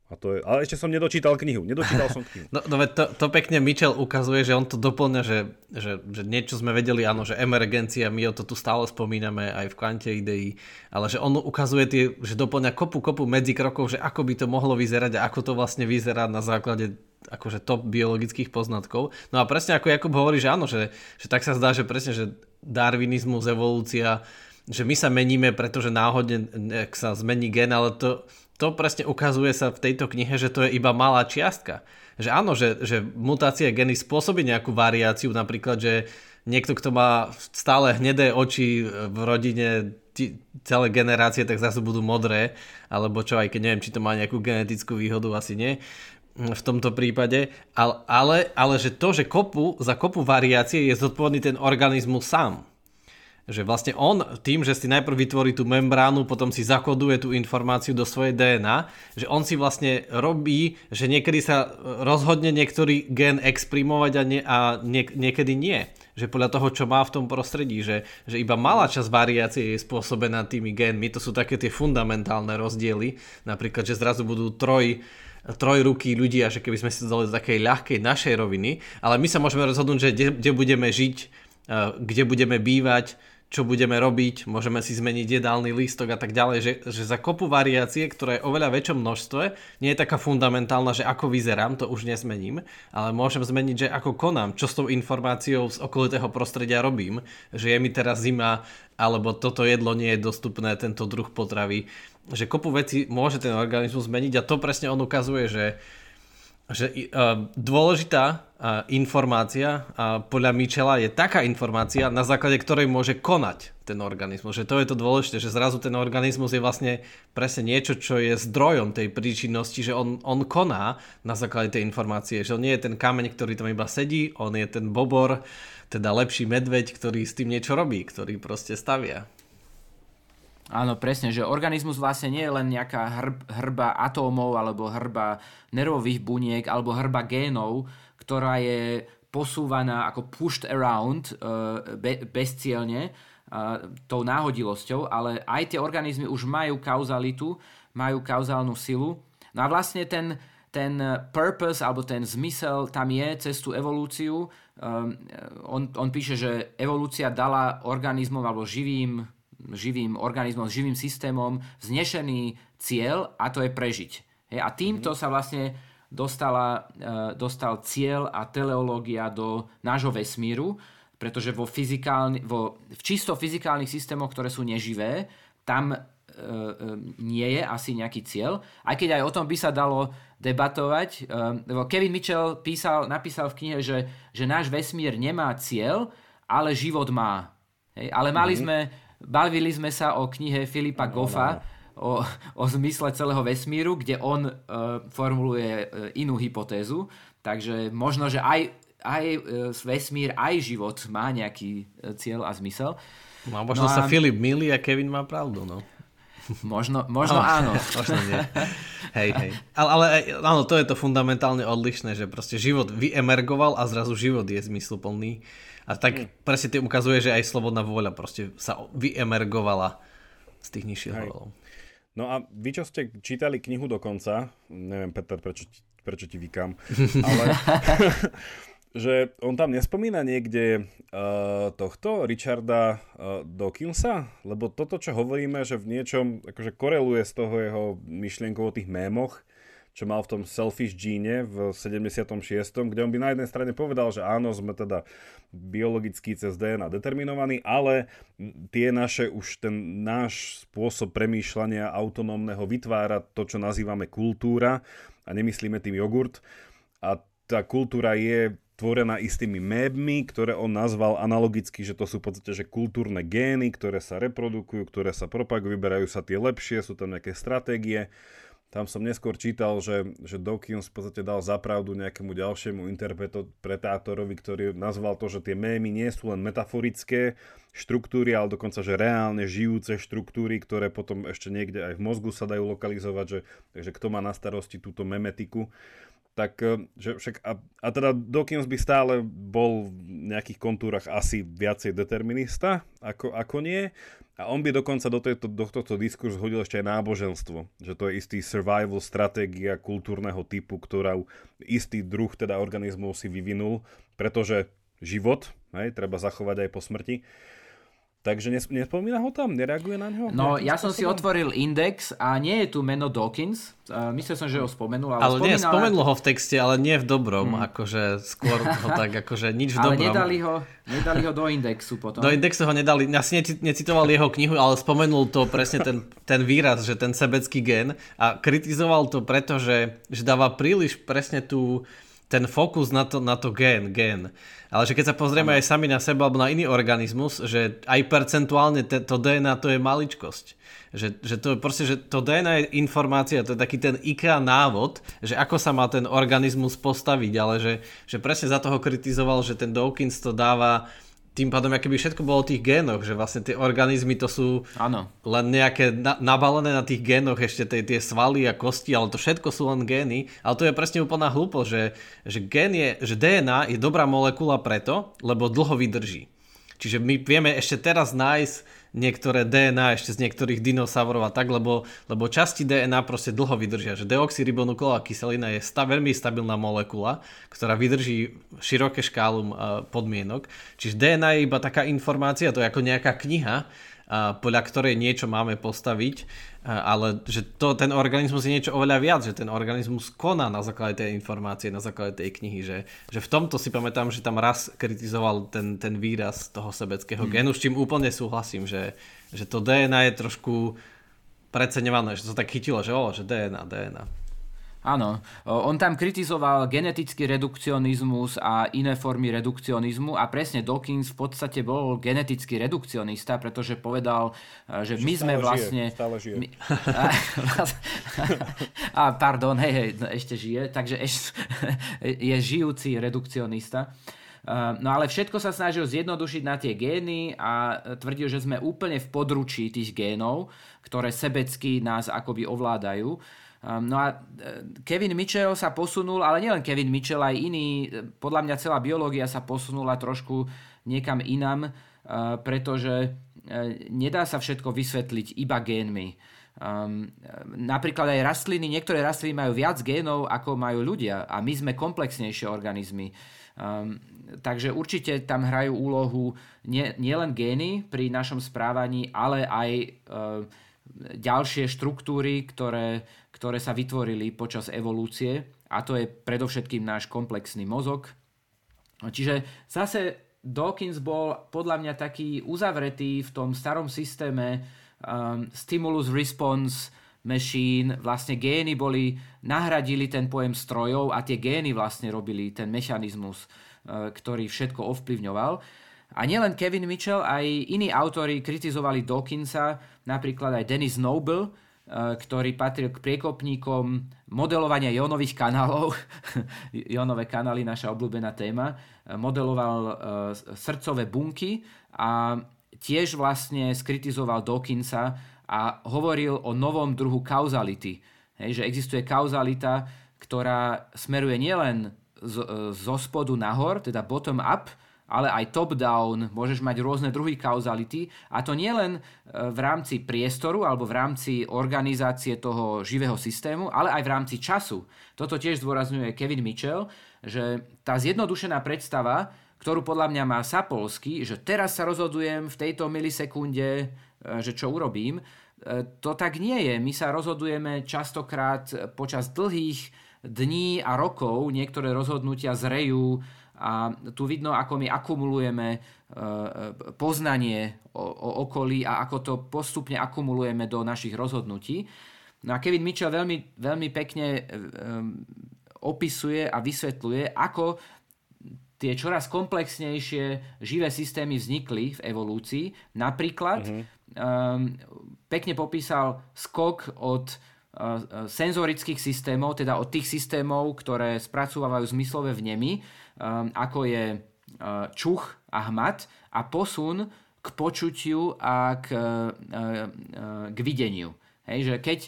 A to je, ale ešte som nedočítal knihu. Nedočítal som knihu. No, no to, to pekne Mitchell ukazuje, že on to doplňa, že, že, že niečo sme vedeli, áno, že emergencia, my o to tu stále spomíname aj v kvante ideí, ale že on ukazuje tie, že doplňa kopu, kopu medzikrokov, že ako by to mohlo vyzerať a ako to vlastne vyzerá na základe akože top biologických poznatkov. No a presne ako Jakub hovorí, že áno, že, že tak sa zdá, že presne, že darwinizmus, evolúcia, že my sa meníme, pretože náhodne sa zmení gen, ale to, to presne ukazuje sa v tejto knihe, že to je iba malá čiastka. Že áno, že, že mutácia geny spôsobí nejakú variáciu, napríklad, že niekto, kto má stále hnedé oči v rodine, celé generácie, tak zase budú modré, alebo čo, aj keď neviem, či to má nejakú genetickú výhodu, asi nie v tomto prípade, ale, ale, ale že to, že kopu, za kopu variácie je zodpovedný ten organizmus sám. Že vlastne on tým, že si najprv vytvorí tú membránu, potom si zakoduje tú informáciu do svojej DNA, že on si vlastne robí, že niekedy sa rozhodne niektorý gen exprimovať a, nie, a nie, niekedy nie. Že podľa toho, čo má v tom prostredí, že, že iba malá časť variácie je spôsobená tými génmi, to sú také tie fundamentálne rozdiely, napríklad, že zrazu budú troj trojrukí ľudia, že keby sme si to dali do takej ľahkej našej roviny, ale my sa môžeme rozhodnúť, že kde, kde budeme žiť, kde budeme bývať, čo budeme robiť, môžeme si zmeniť jedálny lístok a tak ďalej, že, že za kopu variácie, ktoré je oveľa väčšom množstve, nie je taká fundamentálna, že ako vyzerám, to už nezmením, ale môžem zmeniť, že ako konám, čo s tou informáciou z okolitého prostredia robím, že je mi teraz zima, alebo toto jedlo nie je dostupné, tento druh potravy, že kopu veci môže ten organizmus zmeniť a to presne on ukazuje, že že uh, dôležitá uh, informácia uh, podľa Michela je taká informácia, na základe ktorej môže konať ten organizmus. Že to je to dôležité, že zrazu ten organizmus je vlastne presne niečo, čo je zdrojom tej príčinnosti, že on, on koná na základe tej informácie, že on nie je ten kameň, ktorý tam iba sedí, on je ten bobor, teda lepší medveď, ktorý s tým niečo robí, ktorý proste stavia. Áno, presne, že organizmus vlastne nie je len nejaká hrb, hrba atómov alebo hrba nervových buniek alebo hrba génov, ktorá je posúvaná ako pushed around uh, be, bezcielne uh, tou náhodilosťou, ale aj tie organizmy už majú kauzalitu, majú kauzálnu silu. No a vlastne ten, ten purpose alebo ten zmysel tam je cez tú evolúciu. Um, on, on píše, že evolúcia dala organizmom alebo živým živým organizmom, živým systémom vznešený cieľ a to je prežiť. Hej, a týmto sa vlastne dostala, uh, dostal cieľ a teleológia do nášho vesmíru, pretože vo, fyzikálny, vo v čisto fyzikálnych systémoch, ktoré sú neživé, tam uh, nie je asi nejaký cieľ. Aj keď aj o tom by sa dalo debatovať. Uh, Kevin Mitchell písal, napísal v knihe, že, že náš vesmír nemá cieľ, ale život má. Hej, ale mali mm-hmm. sme Bavili sme sa o knihe Filipa no, Goffa, o, o zmysle celého vesmíru, kde on uh, formuluje uh, inú hypotézu. Takže možno, že aj, aj uh, vesmír, aj život má nejaký uh, cieľ a zmysel. No, možno no sa a... Filip milí a Kevin má pravdu, no. Možno, možno oh, áno. možno nie. Hej, hej. Ale, ale áno, to je to fundamentálne odlišné, že proste život vyemergoval a zrazu život je zmysluplný. A tak mm. presne tým ukazuje, že aj slobodná vôľa proste sa vyemergovala z tých nižších levelov. No a vy, čo ste čítali knihu do konca, neviem, Peter, prečo, prečo ti vykám, ale že on tam nespomína niekde uh, tohto Richarda uh, Dawkinsa, lebo toto, čo hovoríme, že v niečom akože koreluje z toho jeho myšlienkou o tých mémoch, čo mal v tom Selfish Gene v 76., kde on by na jednej strane povedal, že áno, sme teda biologicky cez DNA determinovaní, ale tie naše, už ten náš spôsob premýšľania autonómneho vytvára to, čo nazývame kultúra a nemyslíme tým jogurt. A tá kultúra je tvorená istými mébmi, ktoré on nazval analogicky, že to sú v podstate že kultúrne gény, ktoré sa reprodukujú, ktoré sa propagujú, vyberajú sa tie lepšie, sú tam nejaké stratégie. Tam som neskôr čítal, že, že Dawkins v podstate dal zapravdu nejakému ďalšiemu interpretátorovi, ktorý nazval to, že tie mémy nie sú len metaforické štruktúry, ale dokonca, že reálne žijúce štruktúry, ktoré potom ešte niekde aj v mozgu sa dajú lokalizovať, že, takže kto má na starosti túto memetiku tak eh, že však a, a teda Dawkins by stále bol v nejakých kontúrach asi viacej determinista ako, ako nie. A on by dokonca do, tejto, do tohto diskurzu hodil ešte aj náboženstvo, že to je istý survival stratégia kultúrneho typu, ktorá istý druh teda organizmov si vyvinul, pretože život, hej, treba zachovať aj po smrti Takže nespomína ho tam? Nereaguje na neho? No, ja som si otvoril index a nie je tu meno Dawkins. Uh, myslel som, že ho spomenul. Ale, ale nie, spomenul ho v texte, ale nie v dobrom. Hmm. Akože skôr ho tak, akože nič v ale dobrom. Ale nedali ho, nedali ho do indexu potom. Do indexu ho nedali. Ja si necitoval jeho knihu, ale spomenul to presne ten, ten výraz, že ten sebecký gen. A kritizoval to preto, že, že dáva príliš presne tú ten fokus na to, na to gen, gen. Ale že keď sa pozrieme aj sami na seba alebo na iný organizmus, že aj percentuálne te, to DNA to je maličkosť. Že, že to je proste, že to DNA je informácia, to je taký ten IKEA návod, že ako sa má ten organizmus postaviť, ale že, že presne za toho kritizoval, že ten Dawkins to dáva tým pádom, aké by všetko bolo o tých génoch, že vlastne tie organizmy to sú ano. len nejaké na, nabalené na tých génoch ešte tie, tie svaly a kosti, ale to všetko sú len gény. Ale to je presne úplná hlúpo, že, že, gen je, že DNA je dobrá molekula preto, lebo dlho vydrží. Čiže my vieme ešte teraz nájsť niektoré DNA ešte z niektorých dinosaurov a tak, lebo, lebo časti DNA proste dlho vydržia. Že deoxyribonukleová kyselina je sta, veľmi stabilná molekula, ktorá vydrží široké škálu podmienok. Čiže DNA je iba taká informácia, to je ako nejaká kniha, podľa ktorej niečo máme postaviť, ale že to, ten organizmus je niečo oveľa viac, že ten organizmus koná na základe tej informácie, na základe tej knihy, že, že v tomto si pamätám, že tam raz kritizoval ten, ten výraz toho sebeckého hmm. genu, s čím úplne súhlasím, že, že to DNA je trošku preceňované, že to tak chytilo, že o, že DNA, DNA. Áno, on tam kritizoval genetický redukcionizmus a iné formy redukcionizmu a presne Dawkins v podstate bol genetický redukcionista, pretože povedal, že, že my sme vlastne... Žije, stále žije. My, a, a pardon, hej, hej, no, ešte žije, takže ešte, je žijúci redukcionista. No ale všetko sa snažil zjednodušiť na tie gény a tvrdil, že sme úplne v područí tých génov, ktoré sebecky nás akoby ovládajú. Um, no a e, Kevin Mitchell sa posunul, ale nielen Kevin Mitchell, aj iný, e, podľa mňa celá biológia sa posunula trošku niekam inam, uh, pretože nedá sa všetko vysvetliť iba génmi. Um, napríklad aj rastliny, niektoré rastliny majú viac génov, ako majú ľudia a my sme komplexnejšie organizmy. Um, takže určite tam hrajú úlohu nie, nielen gény pri našom správaní, ale aj uh, ďalšie štruktúry, ktoré, ktoré sa vytvorili počas evolúcie a to je predovšetkým náš komplexný mozog. Čiže zase Dawkins bol podľa mňa taký uzavretý v tom starom systéme um, stimulus response machine, vlastne gény boli, nahradili ten pojem strojov a tie gény vlastne robili ten mechanizmus, uh, ktorý všetko ovplyvňoval. A nielen Kevin Mitchell, aj iní autori kritizovali Dawkinsa, napríklad aj Dennis Noble, Eh, ktorý patril k priekopníkom modelovania jónových kanálov. Jónové kanály, naša obľúbená téma. Eh, modeloval eh, srdcové bunky a tiež vlastne skritizoval Dawkinsa a hovoril o novom druhu kauzality. Hej, že existuje kauzalita, ktorá smeruje nielen zo spodu nahor, teda bottom up, ale aj top-down, môžeš mať rôzne druhy kauzality a to nie len e, v rámci priestoru alebo v rámci organizácie toho živého systému, ale aj v rámci času. Toto tiež zdôrazňuje Kevin Mitchell, že tá zjednodušená predstava, ktorú podľa mňa má Sapolsky, že teraz sa rozhodujem v tejto milisekunde, e, že čo urobím, e, to tak nie je. My sa rozhodujeme častokrát počas dlhých dní a rokov, niektoré rozhodnutia zrejú a tu vidno, ako my akumulujeme e, poznanie o, o okolí a ako to postupne akumulujeme do našich rozhodnutí. No a Kevin Mitchell veľmi, veľmi pekne um, opisuje a vysvetľuje, ako tie čoraz komplexnejšie živé systémy vznikli v evolúcii. Napríklad um, pekne popísal skok od senzorických systémov, teda od tých systémov, ktoré spracúvajú zmyslové vnemy, um, ako je čuch a hmat a posun k počutiu a k, k videniu. Hej, že keď,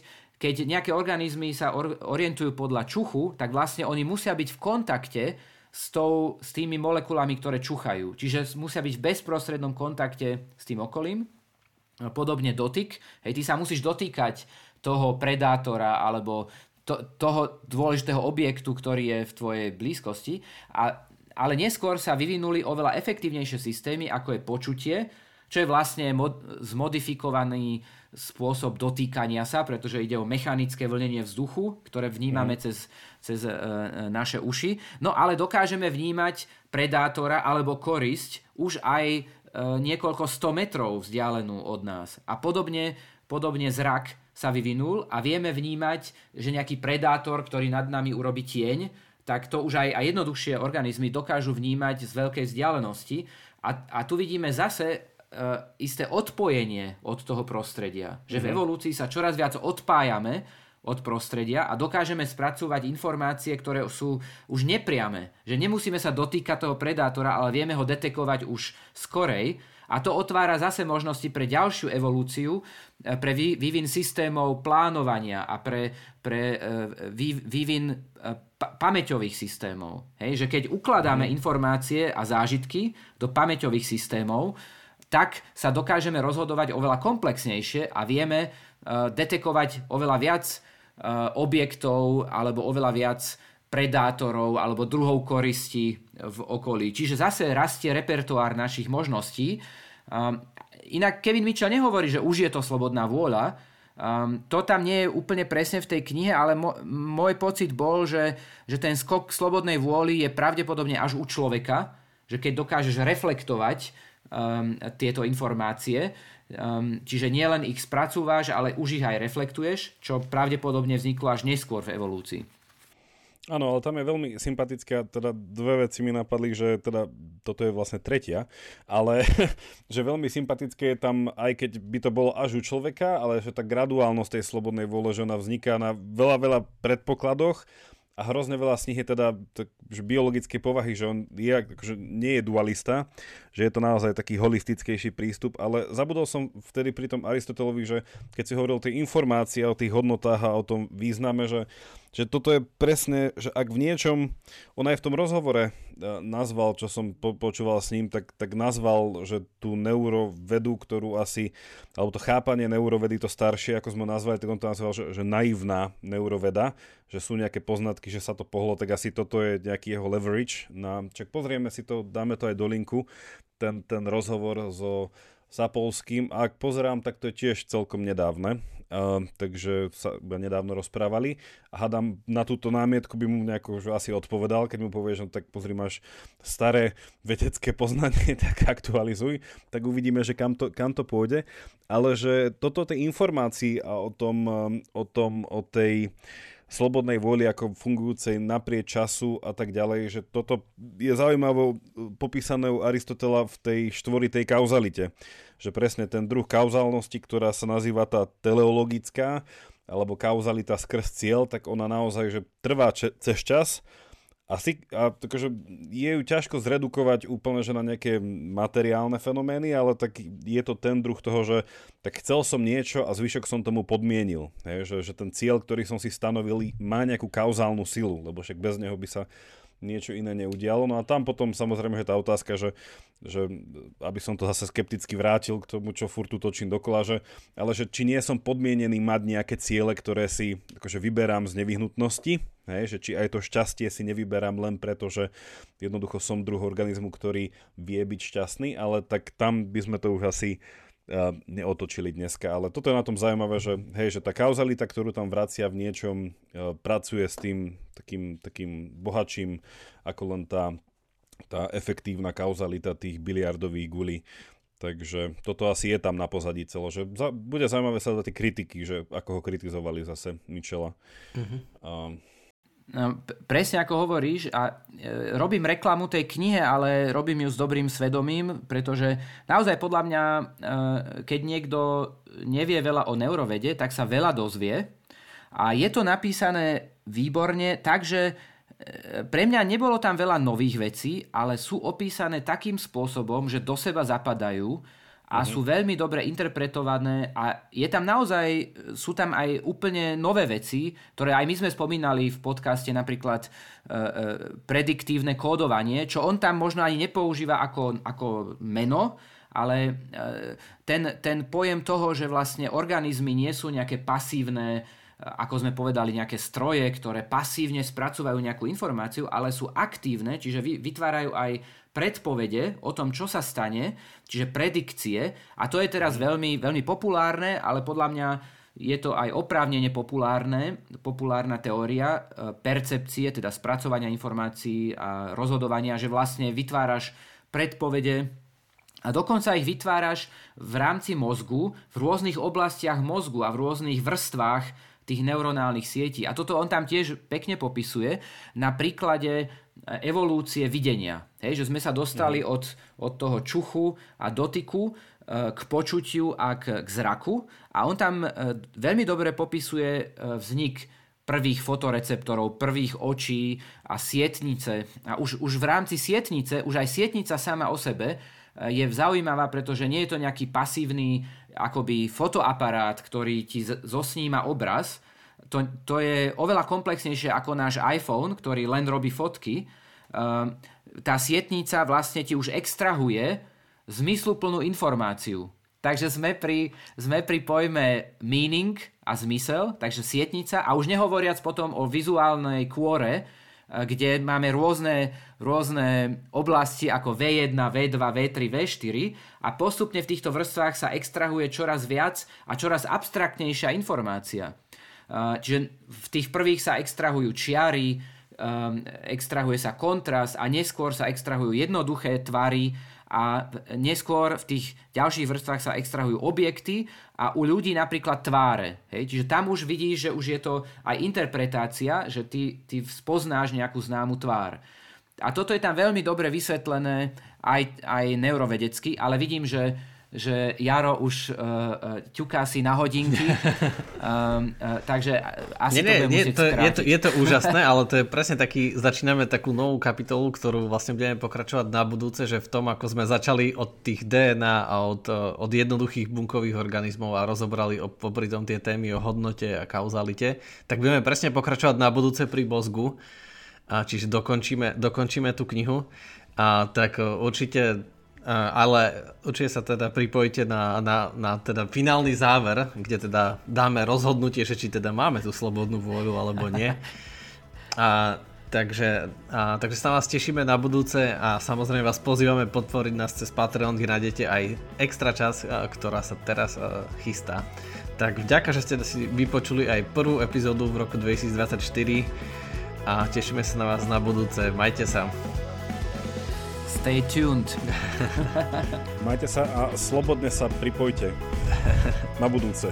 keď nejaké organizmy sa or, orientujú podľa čuchu, tak vlastne oni musia byť v kontakte s, tou, s tými molekulami, ktoré čuchajú. Čiže musia byť v bezprostrednom kontakte s tým okolím. Podobne dotyk. Hej, ty sa musíš dotýkať toho predátora alebo to, toho dôležitého objektu, ktorý je v tvojej blízkosti. A, ale neskôr sa vyvinuli oveľa efektívnejšie systémy, ako je počutie, čo je vlastne mod, zmodifikovaný spôsob dotýkania sa, pretože ide o mechanické vlnenie vzduchu, ktoré vnímame mm. cez, cez e, naše uši. No ale dokážeme vnímať predátora alebo korisť už aj e, niekoľko sto metrov vzdialenú od nás. A podobne, podobne zrak sa vyvinul a vieme vnímať, že nejaký predátor, ktorý nad nami urobí tieň, tak to už aj, aj jednoduchšie organizmy dokážu vnímať z veľkej vzdialenosti. A, a tu vidíme zase uh, isté odpojenie od toho prostredia. Že mm-hmm. v mhm. evolúcii sa čoraz viac odpájame od prostredia a dokážeme spracovať informácie, ktoré sú už nepriame. Že nemusíme sa dotýkať toho predátora, ale vieme ho detekovať už skorej. A to otvára zase možnosti pre ďalšiu evolúciu, e, pre vývin systémov plánovania a pre, pre e, vývin pamäťových systémov. Hej, že keď ukladáme mm. informácie a zážitky do pamäťových systémov, tak sa dokážeme rozhodovať oveľa komplexnejšie a vieme detekovať oveľa viac objektov alebo oveľa viac predátorov alebo druhov koristi v okolí. Čiže zase rastie repertoár našich možností. Um, inak Kevin Mitchell nehovorí, že už je to slobodná vôľa. Um, to tam nie je úplne presne v tej knihe, ale mo- môj pocit bol, že, že ten skok slobodnej vôly je pravdepodobne až u človeka, že keď dokážeš reflektovať um, tieto informácie. Um, čiže nielen ich spracúvaš, ale už ich aj reflektuješ, čo pravdepodobne vzniklo až neskôr v evolúcii. Áno, ale tam je veľmi sympatické, teda dve veci mi napadli, že teda toto je vlastne tretia, ale že veľmi sympatické je tam, aj keď by to bolo až u človeka, ale že tá graduálnosť tej slobodnej vôle, že ona vzniká na veľa, veľa predpokladoch a hrozne veľa z nich je teda tak, že biologické povahy, že on je, akože nie je dualista, že je to naozaj taký holistickejší prístup, ale zabudol som vtedy pri tom Aristotelovi, že keď si hovoril o tej informácii, o tých hodnotách a o tom význame, že že toto je presne, že ak v niečom, on aj v tom rozhovore e, nazval, čo som po, počúval s ním, tak, tak nazval, že tú neurovedu, ktorú asi, alebo to chápanie neurovedy, to staršie, ako sme nazvali, tak on to nazval, že, že naivná neuroveda, že sú nejaké poznatky, že sa to pohlo, tak asi toto je nejaký jeho leverage. Na, čak pozrieme si to, dáme to aj do linku, ten, ten rozhovor so Sapolským. A ak pozerám, tak to je tiež celkom nedávne. Uh, takže sa nedávno rozprávali. A hádam na túto námietku by mu nejako že asi odpovedal, keď mu povie, že tak pozri, máš staré vedecké poznanie, tak aktualizuj, tak uvidíme, že kam to, kam to pôjde, ale že toto tej informácií a o tom, o tom, o tej slobodnej vôli ako fungujúcej naprieč času a tak ďalej, že toto je zaujímavé popísané u Aristotela v tej štvoritej kauzalite že presne ten druh kauzálnosti, ktorá sa nazýva tá teleologická, alebo kauzalita skrz cieľ, tak ona naozaj že trvá če- cez čas a, si, a takže je ju ťažko zredukovať úplne že na nejaké materiálne fenomény, ale tak je to ten druh toho, že tak chcel som niečo a zvyšok som tomu podmienil. Hej, že, že ten cieľ, ktorý som si stanovil, má nejakú kauzálnu silu, lebo však bez neho by sa niečo iné neudialo. No a tam potom samozrejme je tá otázka, že, že aby som to zase skepticky vrátil k tomu, čo furt točím dokola, že, ale že či nie som podmienený mať nejaké ciele, ktoré si akože vyberám z nevyhnutnosti, hej, že či aj to šťastie si nevyberám len preto, že jednoducho som druh organizmu, ktorý vie byť šťastný, ale tak tam by sme to už asi neotočili dneska. Ale toto je na tom zaujímavé, že, hej, že tá kauzalita, ktorú tam vracia v niečom, pracuje s tým takým, takým bohatším ako len tá, tá efektívna kauzalita tých biliardových gulí. Takže toto asi je tam na pozadí celo, že za, bude zaujímavé sa tie kritiky, že ako ho kritizovali zase Michela. Uh-huh. Uh, presne ako hovoríš a e, robím reklamu tej knihe, ale robím ju s dobrým svedomím, pretože naozaj podľa mňa, e, keď niekto nevie veľa o neurovede, tak sa veľa dozvie. A je to napísané výborne, takže e, pre mňa nebolo tam veľa nových vecí, ale sú opísané takým spôsobom, že do seba zapadajú a mm-hmm. sú veľmi dobre interpretované a je tam naozaj, sú tam aj úplne nové veci, ktoré aj my sme spomínali v podcaste, napríklad e, e, prediktívne kódovanie, čo on tam možno ani nepoužíva ako, ako meno, ale e, ten, ten pojem toho, že vlastne organizmy nie sú nejaké pasívne, ako sme povedali, nejaké stroje, ktoré pasívne spracúvajú nejakú informáciu, ale sú aktívne, čiže vytvárajú aj predpovede o tom, čo sa stane, čiže predikcie. A to je teraz veľmi, veľmi populárne, ale podľa mňa je to aj oprávnene populárne, populárna teória e, percepcie, teda spracovania informácií a rozhodovania, že vlastne vytváraš predpovede a dokonca ich vytváraš v rámci mozgu, v rôznych oblastiach mozgu a v rôznych vrstvách tých neuronálnych sietí. A toto on tam tiež pekne popisuje na príklade evolúcie videnia. Hej, že sme sa dostali od, od toho čuchu a dotyku e, k počutiu a k, k zraku. A on tam e, veľmi dobre popisuje e, vznik prvých fotoreceptorov, prvých očí a sietnice. A už, už v rámci sietnice, už aj sietnica sama o sebe je zaujímavá, pretože nie je to nejaký pasívny akoby fotoaparát, ktorý ti zosníma obraz, to, to je oveľa komplexnejšie ako náš iPhone, ktorý len robí fotky. Ehm, tá sietnica vlastne ti už extrahuje zmysluplnú informáciu. Takže sme pri, sme pri pojme meaning a zmysel, takže sietnica a už nehovoriac potom o vizuálnej kôre, eh, kde máme rôzne, rôzne oblasti ako V1, V2, V3, V4 a postupne v týchto vrstvách sa extrahuje čoraz viac a čoraz abstraktnejšia informácia. Čiže v tých prvých sa extrahujú čiary, um, extrahuje sa kontrast a neskôr sa extrahujú jednoduché tvary a neskôr v tých ďalších vrstvách sa extrahujú objekty a u ľudí napríklad tváre. Hej? Čiže tam už vidíš, že už je to aj interpretácia, že ty, ty spoznáš nejakú známu tvár. A toto je tam veľmi dobre vysvetlené aj, aj neurovedecky, ale vidím, že že Jaro už uh, ťuká si na hodinky, um, uh, takže asi nie, to bude nie, to, je, to, je to úžasné, ale to je presne taký, začíname takú novú kapitolu, ktorú vlastne budeme pokračovať na budúce, že v tom, ako sme začali od tých DNA a od, od jednoduchých bunkových organizmov a rozobrali popri tom tie témy o hodnote a kauzalite, tak budeme presne pokračovať na budúce pri mozgu, a čiže dokončíme, dokončíme tú knihu. A tak určite ale určite sa teda pripojite na, na, na teda finálny záver, kde teda dáme rozhodnutie, že či teda máme tú slobodnú vôľu alebo nie. A, takže, a, takže sa vás tešíme na budúce a samozrejme vás pozývame podporiť nás cez Patreon, kde nájdete aj extra čas, a, ktorá sa teraz a, chystá. Tak vďaka, že ste si vypočuli aj prvú epizódu v roku 2024 a tešíme sa na vás na budúce. Majte sa. Stay tuned. Majte sa a slobodne sa pripojte na budúce.